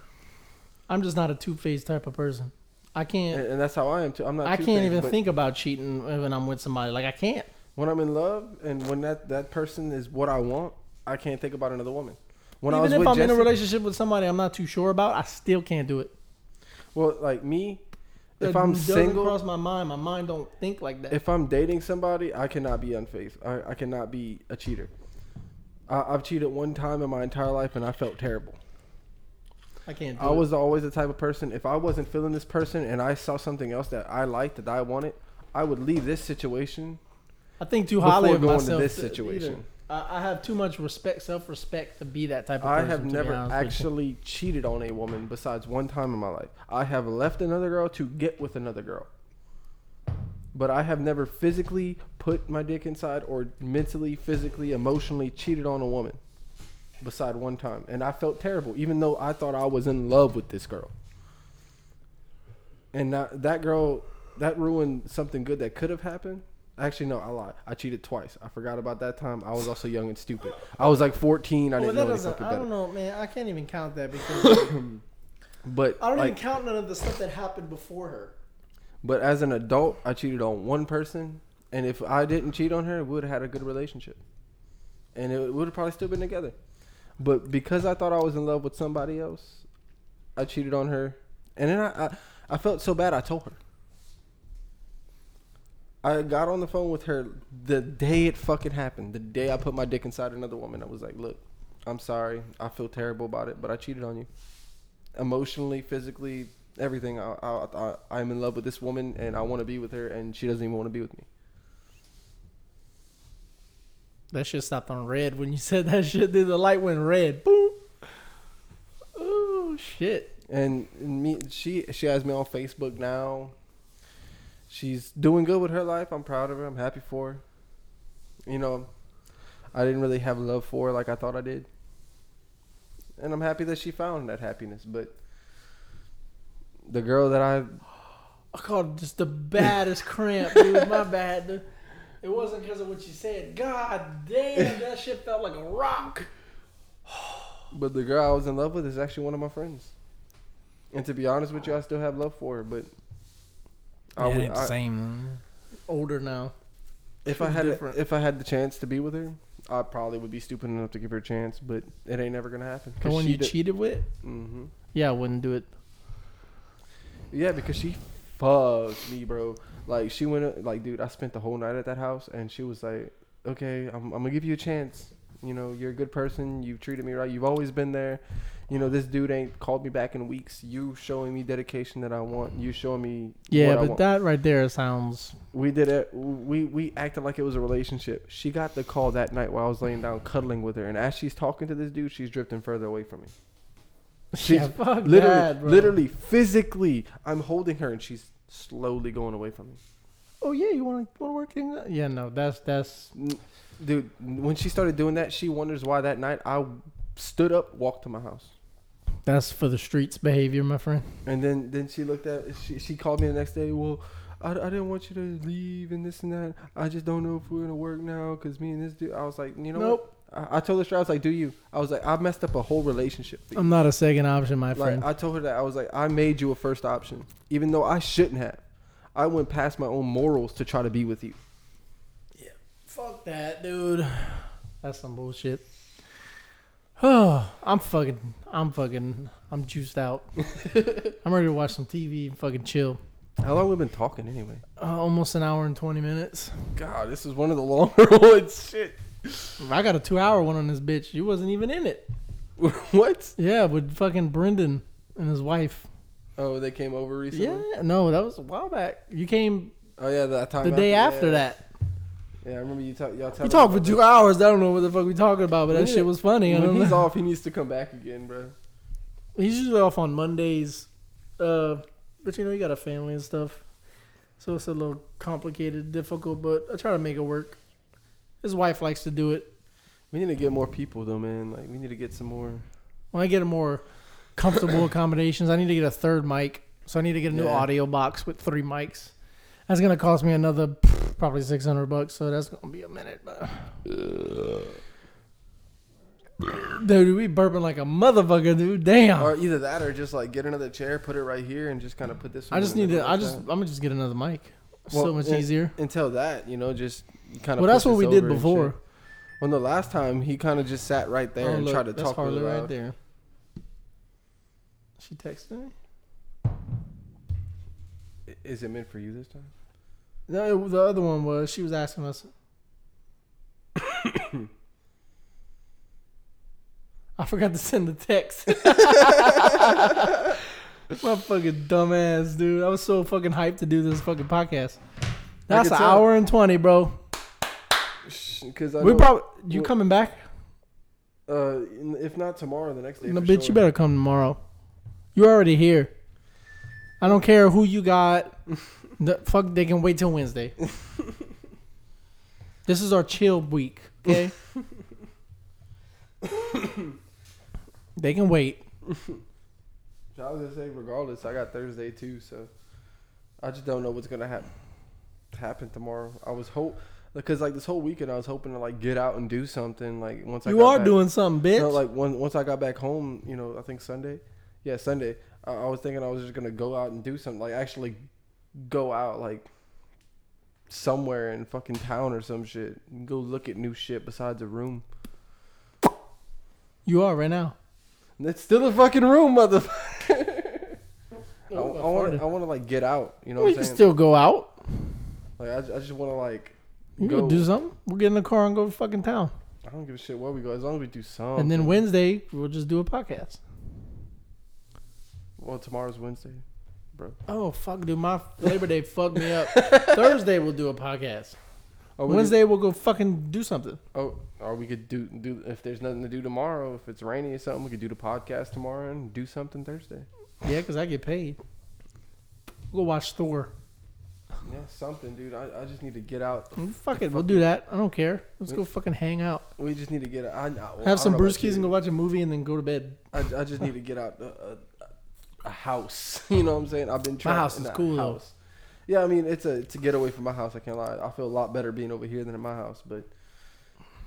I'm just not a two faced type of person. I can't. And, and that's how I am too. I'm not. I can't even think about cheating when I'm with somebody. Like I can't. when I'm in love and when that that person is what I want. I can't think about another woman. When I even was if with I'm in a relationship with somebody I'm not too sure about, I still can't do it. well, like me, if I'm doesn't single, cross my mind. My mind don't think like that. if I'm dating somebody, I cannot be unfaithful. I, I cannot be a cheater. I, I've cheated one time in my entire life, and I felt terrible. I can't. Do I it. was always the type of person. If I wasn't feeling this person, and I saw something else that I liked that I wanted, I would leave this situation I think too highly of going to myself. this situation. either. I, I have too much respect, self respect to be that type of I person. I have never honest with you. actually cheated on a woman besides one time in my life. I have left another girl to get with another girl. But I have never physically put my dick inside or mentally, physically, emotionally cheated on a woman. Beside one time. And I felt terrible, even though I thought I was in love with this girl. And that, that girl, that ruined something good that could have happened. Actually, no, I lied. I cheated twice. I forgot about that time. I was also young and stupid. I was like 14. I Well, didn't know any fucking I better. don't know, man. I can't even count that because <coughs> But I don't like, even count none of the stuff that happened before her. but as an adult, I cheated on one person, and if I didn't cheat on her, we would have had a good relationship, and it would have probably still been together. But because I thought I was in love with somebody else, I cheated on her, and then I, I, I felt so bad. I told her. I got on the phone with her the day it fucking happened. The day I put my dick inside another woman, I was like, "Look, I'm sorry. I feel terrible about it, but I cheated on you, emotionally, physically, everything. I, I, I I'm in love with this woman, and I want to be with her, and she doesn't even want to be with me. That shit stopped on red when you <laughs> said that shit. Dude, the light went red. Boom. Oh shit. And me, she she has me on Facebook now. She's doing good with her life. I'm proud of her. I'm happy for her. You know, I didn't really have love for her like I thought I did. And I'm happy that she found that happiness. But the girl that I I called just the baddest <laughs> cramp, dude. My bad. Dude. It wasn't because of what you said. God damn, that <laughs> shit felt like a rock. but the girl I was in love with is actually one of my friends. And to be honest with you, I still have love for her, but I would, I- same. Older now. If I She's had different. if I had the chance to be with her, I probably would be stupid enough to give her a chance, but it ain't never gonna happen. The one you did- cheated with? hmm Yeah, I wouldn't do it. Yeah, because she fucked me, bro. Like she went like, dude, I spent the whole night at that house, and she was like, "Okay, I'm, I'm gonna give you a chance. You know, you're a good person. You've treated me right. You've always been there. You know, this dude ain't called me back in weeks. You showing me dedication that I want. You showing me. Yeah, what I but that right there sounds. We did it. We we acted like it was a relationship. She got the call that night while I was laying down cuddling with her, and as she's talking to this dude, she's drifting further away from me. <laughs> She's yeah, literally, that, literally, physically, I'm holding her, and she's slowly going away from me. Oh yeah, you want to want to work things? out? Yeah, no, that's that's. Dude, when she started doing that, she wonders why that night I stood up, walked to my house, That's for the streets behavior, my friend. and then then she looked at she she called me the next day. Well, I, I didn't want you to leave and this and that. I just don't know if we're gonna work now because me and this dude. I was like, you know Nope. what? I, I told her. I was like, do you? I was like, I messed up a whole relationship. for you." I'm not a second option, my Like friend. I told her that I was like, I made you a first option, even though I shouldn't have. I went past my own morals to try to be with you. Yeah, fuck that, dude. That's some bullshit. Oh, <sighs> I'm fucking, I'm fucking, I'm juiced out. <laughs> I'm ready to watch some TV and fucking chill. How long we been talking anyway? Uh, almost an hour and 20 minutes. God, this is one of the longer <laughs> ones. Shit. I got a two hour one on this bitch. You wasn't even in it. <laughs> what? Yeah, with fucking Brendan and his wife. Oh, they came over recently. Yeah, no, that was a while back. You came Oh yeah, that time. the day after yeah. that. Yeah, I remember you talk. Y'all We talked for two that. hours. I don't know what the fuck we talking about, but We that shit was funny. I When don't he's know. off, he needs to come back again, bro. He's usually off on Mondays, uh, but you know he got a family and stuff, so it's a little complicated, difficult. But I try to make it work. His wife likes to do it. We need to get more people though, man. Like we need to get some more. When I get a more comfortable <coughs> accommodations. I need to get a third mic, so I need to get a new Yeah. audio box with three mics. That's gonna cost me another probably six hundred bucks. So that's gonna be a minute. But <sighs> dude, we burping like a motherfucker, dude. Damn. Or either that, or just like get another chair, put it right here, and just kind of put this. I just need to. I just. I'm gonna just get another mic. so much and- easier. Until that, you know, just kind of. Well, that's what we did before. When the last time he kind of just sat right there Oh, and look, tried to that's talk Harley really right loud. there. She texted me. Is it meant for you this time? No, the other one was she was asking us. <coughs> I forgot to send the text. <laughs> My fucking dumbass, dude. I was so fucking hyped to do this fucking podcast. That's an tell. hour and twenty, bro. Because We probably you coming back? uh, if not tomorrow, the next day. No, bitch, sure. you better come tomorrow. You're already here. I don't care who you got. <laughs> The, fuck, they can wait till Wednesday. <laughs> this is our chill week, okay? <coughs> they can wait. I was gonna say, regardless, I got Thursday too, so I just don't know what's gonna happen happen tomorrow. I was hope because like this whole weekend, I was hoping to like get out and do something. Like once I You are back- doing something, bitch. No, like once once I got back home, you know, I think Sunday. Yeah, Sunday. I, I was thinking I was just gonna go out and do something, like actually go out, like somewhere in fucking town or some shit. and Go look at new shit besides a room. you are right now. And it's still a fucking room, motherfucker. <laughs> <laughs> I, I I want. I want to like get out. You know we what can I'm saying? still go out. like I, I just want to like We go. can do something. We'll get in the car and go to fucking town. I don't give a shit where we go as long as we do something. and then Wednesday, we'll just do a podcast. Well, tomorrow's Wednesday, bro. Oh, fuck, dude. My Labor Day fucked me up. <laughs> Thursday, we'll do a podcast. Oh, we Wednesday, we'll go fucking do something. Oh, or we could do do if there's nothing to do tomorrow. If it's rainy or something, we could do the podcast tomorrow and do something Thursday. Yeah, because I get paid. We'll go watch Thor. Yeah, something, dude. I, I just need to get out. Mm, Fuck it, we'll do that. I don't care. Let's go fucking hang out. We just need to get out. I, I, well, Have some brewskis and go watch a movie and then go to bed. I, I just need to get out a, a, a house. <laughs> You know what I'm saying? I've been trying. My house in is cool, though. house. Yeah, I mean it's a it's a getaway from my house. I can't lie. I feel a lot better being over here than in my house, but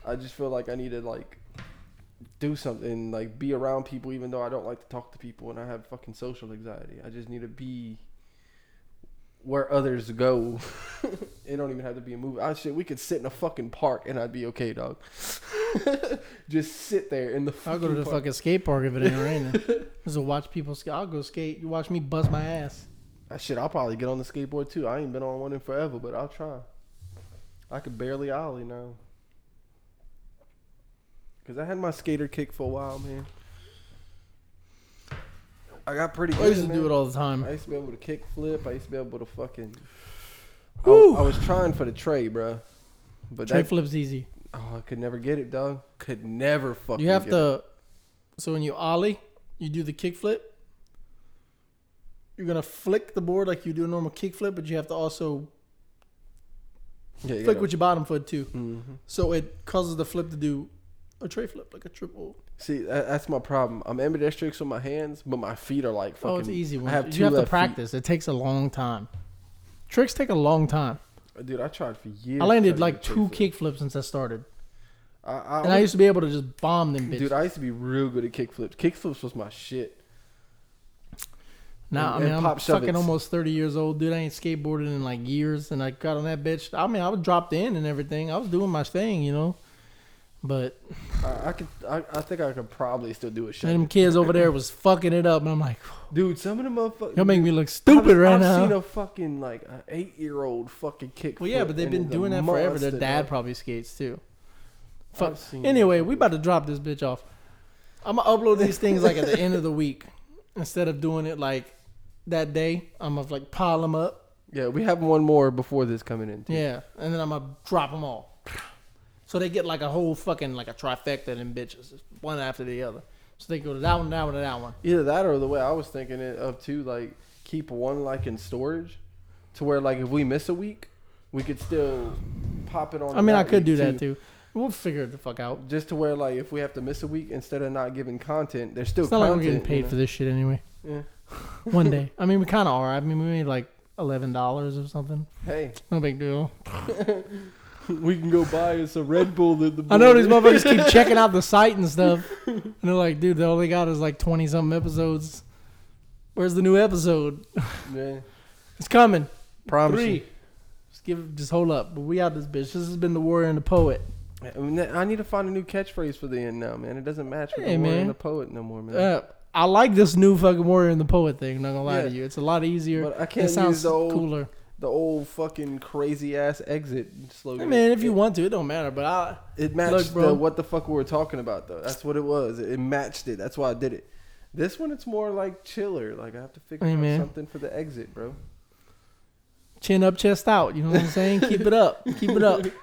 I just feel like I need to like do something, like be around people, even though I don't like to talk to people and I have fucking social anxiety. I just need to be where others go. <laughs> it don't even have to be a movie. I shit, we could sit in a fucking park and I'd be okay, dog. <laughs> just sit there in the. I'll go to the park. fucking skate park if it ain't raining. <laughs> Just to watch people skate. I'll go skate. You watch me bust my ass. Ah, shit, I'll probably get on the skateboard too. I ain't been on one in forever, but I'll try. I could barely ollie now. Cause I had my skater kick for a while, man. I got pretty good. I used to man. do it all the time. I used to be able to kick flip. I used to be able to fucking. I, I was trying for the tray, bro. But Tray that, flip's easy. oh, I could never get it, dog. Could never fucking. You have get to. So when you ollie, you do the kick flip. You're gonna flick the board like you do a normal kick flip, but you have to also. Yeah, you flick gotta- with your bottom foot too. Mm-hmm. So it causes the flip to do a tray flip, like a triple. See, that, that's my problem. I'm ambidextrous with my hands, but my feet are like fucking. oh, it's easy. I One. have two you have to left feet. practice. It takes a long time. Tricks take a long time. Dude, I tried for years. I landed like two kick flips since I started, I, I, and I used to be able to just bomb them bitches. dude, I used to be real good at kick flips. Kick flips was my shit. Now, and- I mean, I'm fucking almost 30 years old, dude. I ain't skateboarded in like years, and I got on that bitch. I mean, I was dropped in and everything. I was doing my thing, you know. But I, I could, I, I think I could probably still do a and them kids over there was fucking it up, and I'm like, Dude, some of them motherfuckers. y'all make me look stupid I've, right I've now. seen a fucking like an eight year old fucking kick. well, yeah, but they've been it's a doing that forever. Their dad dog. probably skates too. Fuck. Anyway, motherfuckers. we about to drop this bitch off. I'm gonna upload these things like at the end of the week instead of doing it like that day. I'm gonna like pile them up. Yeah, we have one more before this coming in. Too. Yeah, and then I'm gonna drop them all. So they get like a whole fucking like a trifecta them bitches, one after the other. So they go to that one, that one, and that one. Either that or the way I was thinking it of too, like keep one like in storage, to where like if we miss a week, we could still pop it on. I mean, I could do week, that too. too. We'll figure it the fuck out. Just to where like if we have to miss a week instead of not giving content, there's still It's not like we're getting paid you know? for this shit anyway. Yeah. <laughs> One day. <laughs> I mean, we kind of are. I mean, we made like eleven dollars or something. Hey, No big deal. <laughs> <laughs> we can go buy us a Red Bull at the. I know these motherfuckers keep <laughs> checking out the site and stuff, and they're like, "Dude, they only got is like twenty something episodes. Where's the new episode? <laughs> Yeah. It's coming. Promise Three. you. Just give, just hold up. But we out this bitch. This has been the warrior and the poet. I, mean, I need to find a new catchphrase for the end now, man. It doesn't match with Hey, the word man. and the poet no more, man. Uh, I like this new fucking warrior and the poet thing. Not gonna lie Yeah. to you, it's a lot easier. but I It can't sounds use the old, cooler. The old fucking crazy ass exit slogan. Hey, man, if you it, want to, it don't matter. But I, it matched Look, bro. the what the fuck we were talking about though. That's what it was. It, it matched it. That's why I did it. This one, it's more like chiller. Like I have to figure Hey, out man. something for the exit, bro. chin up, chest out. You know what I'm saying? Keep it up. Keep it up. <laughs>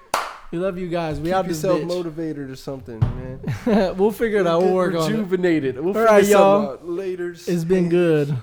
We love you guys. We Keep this yourself bitch. motivated or something, man. <laughs> we'll figure it out. We'll work on it. Rejuvenated. We'll All figure right, y'all. out. Later. It's been good.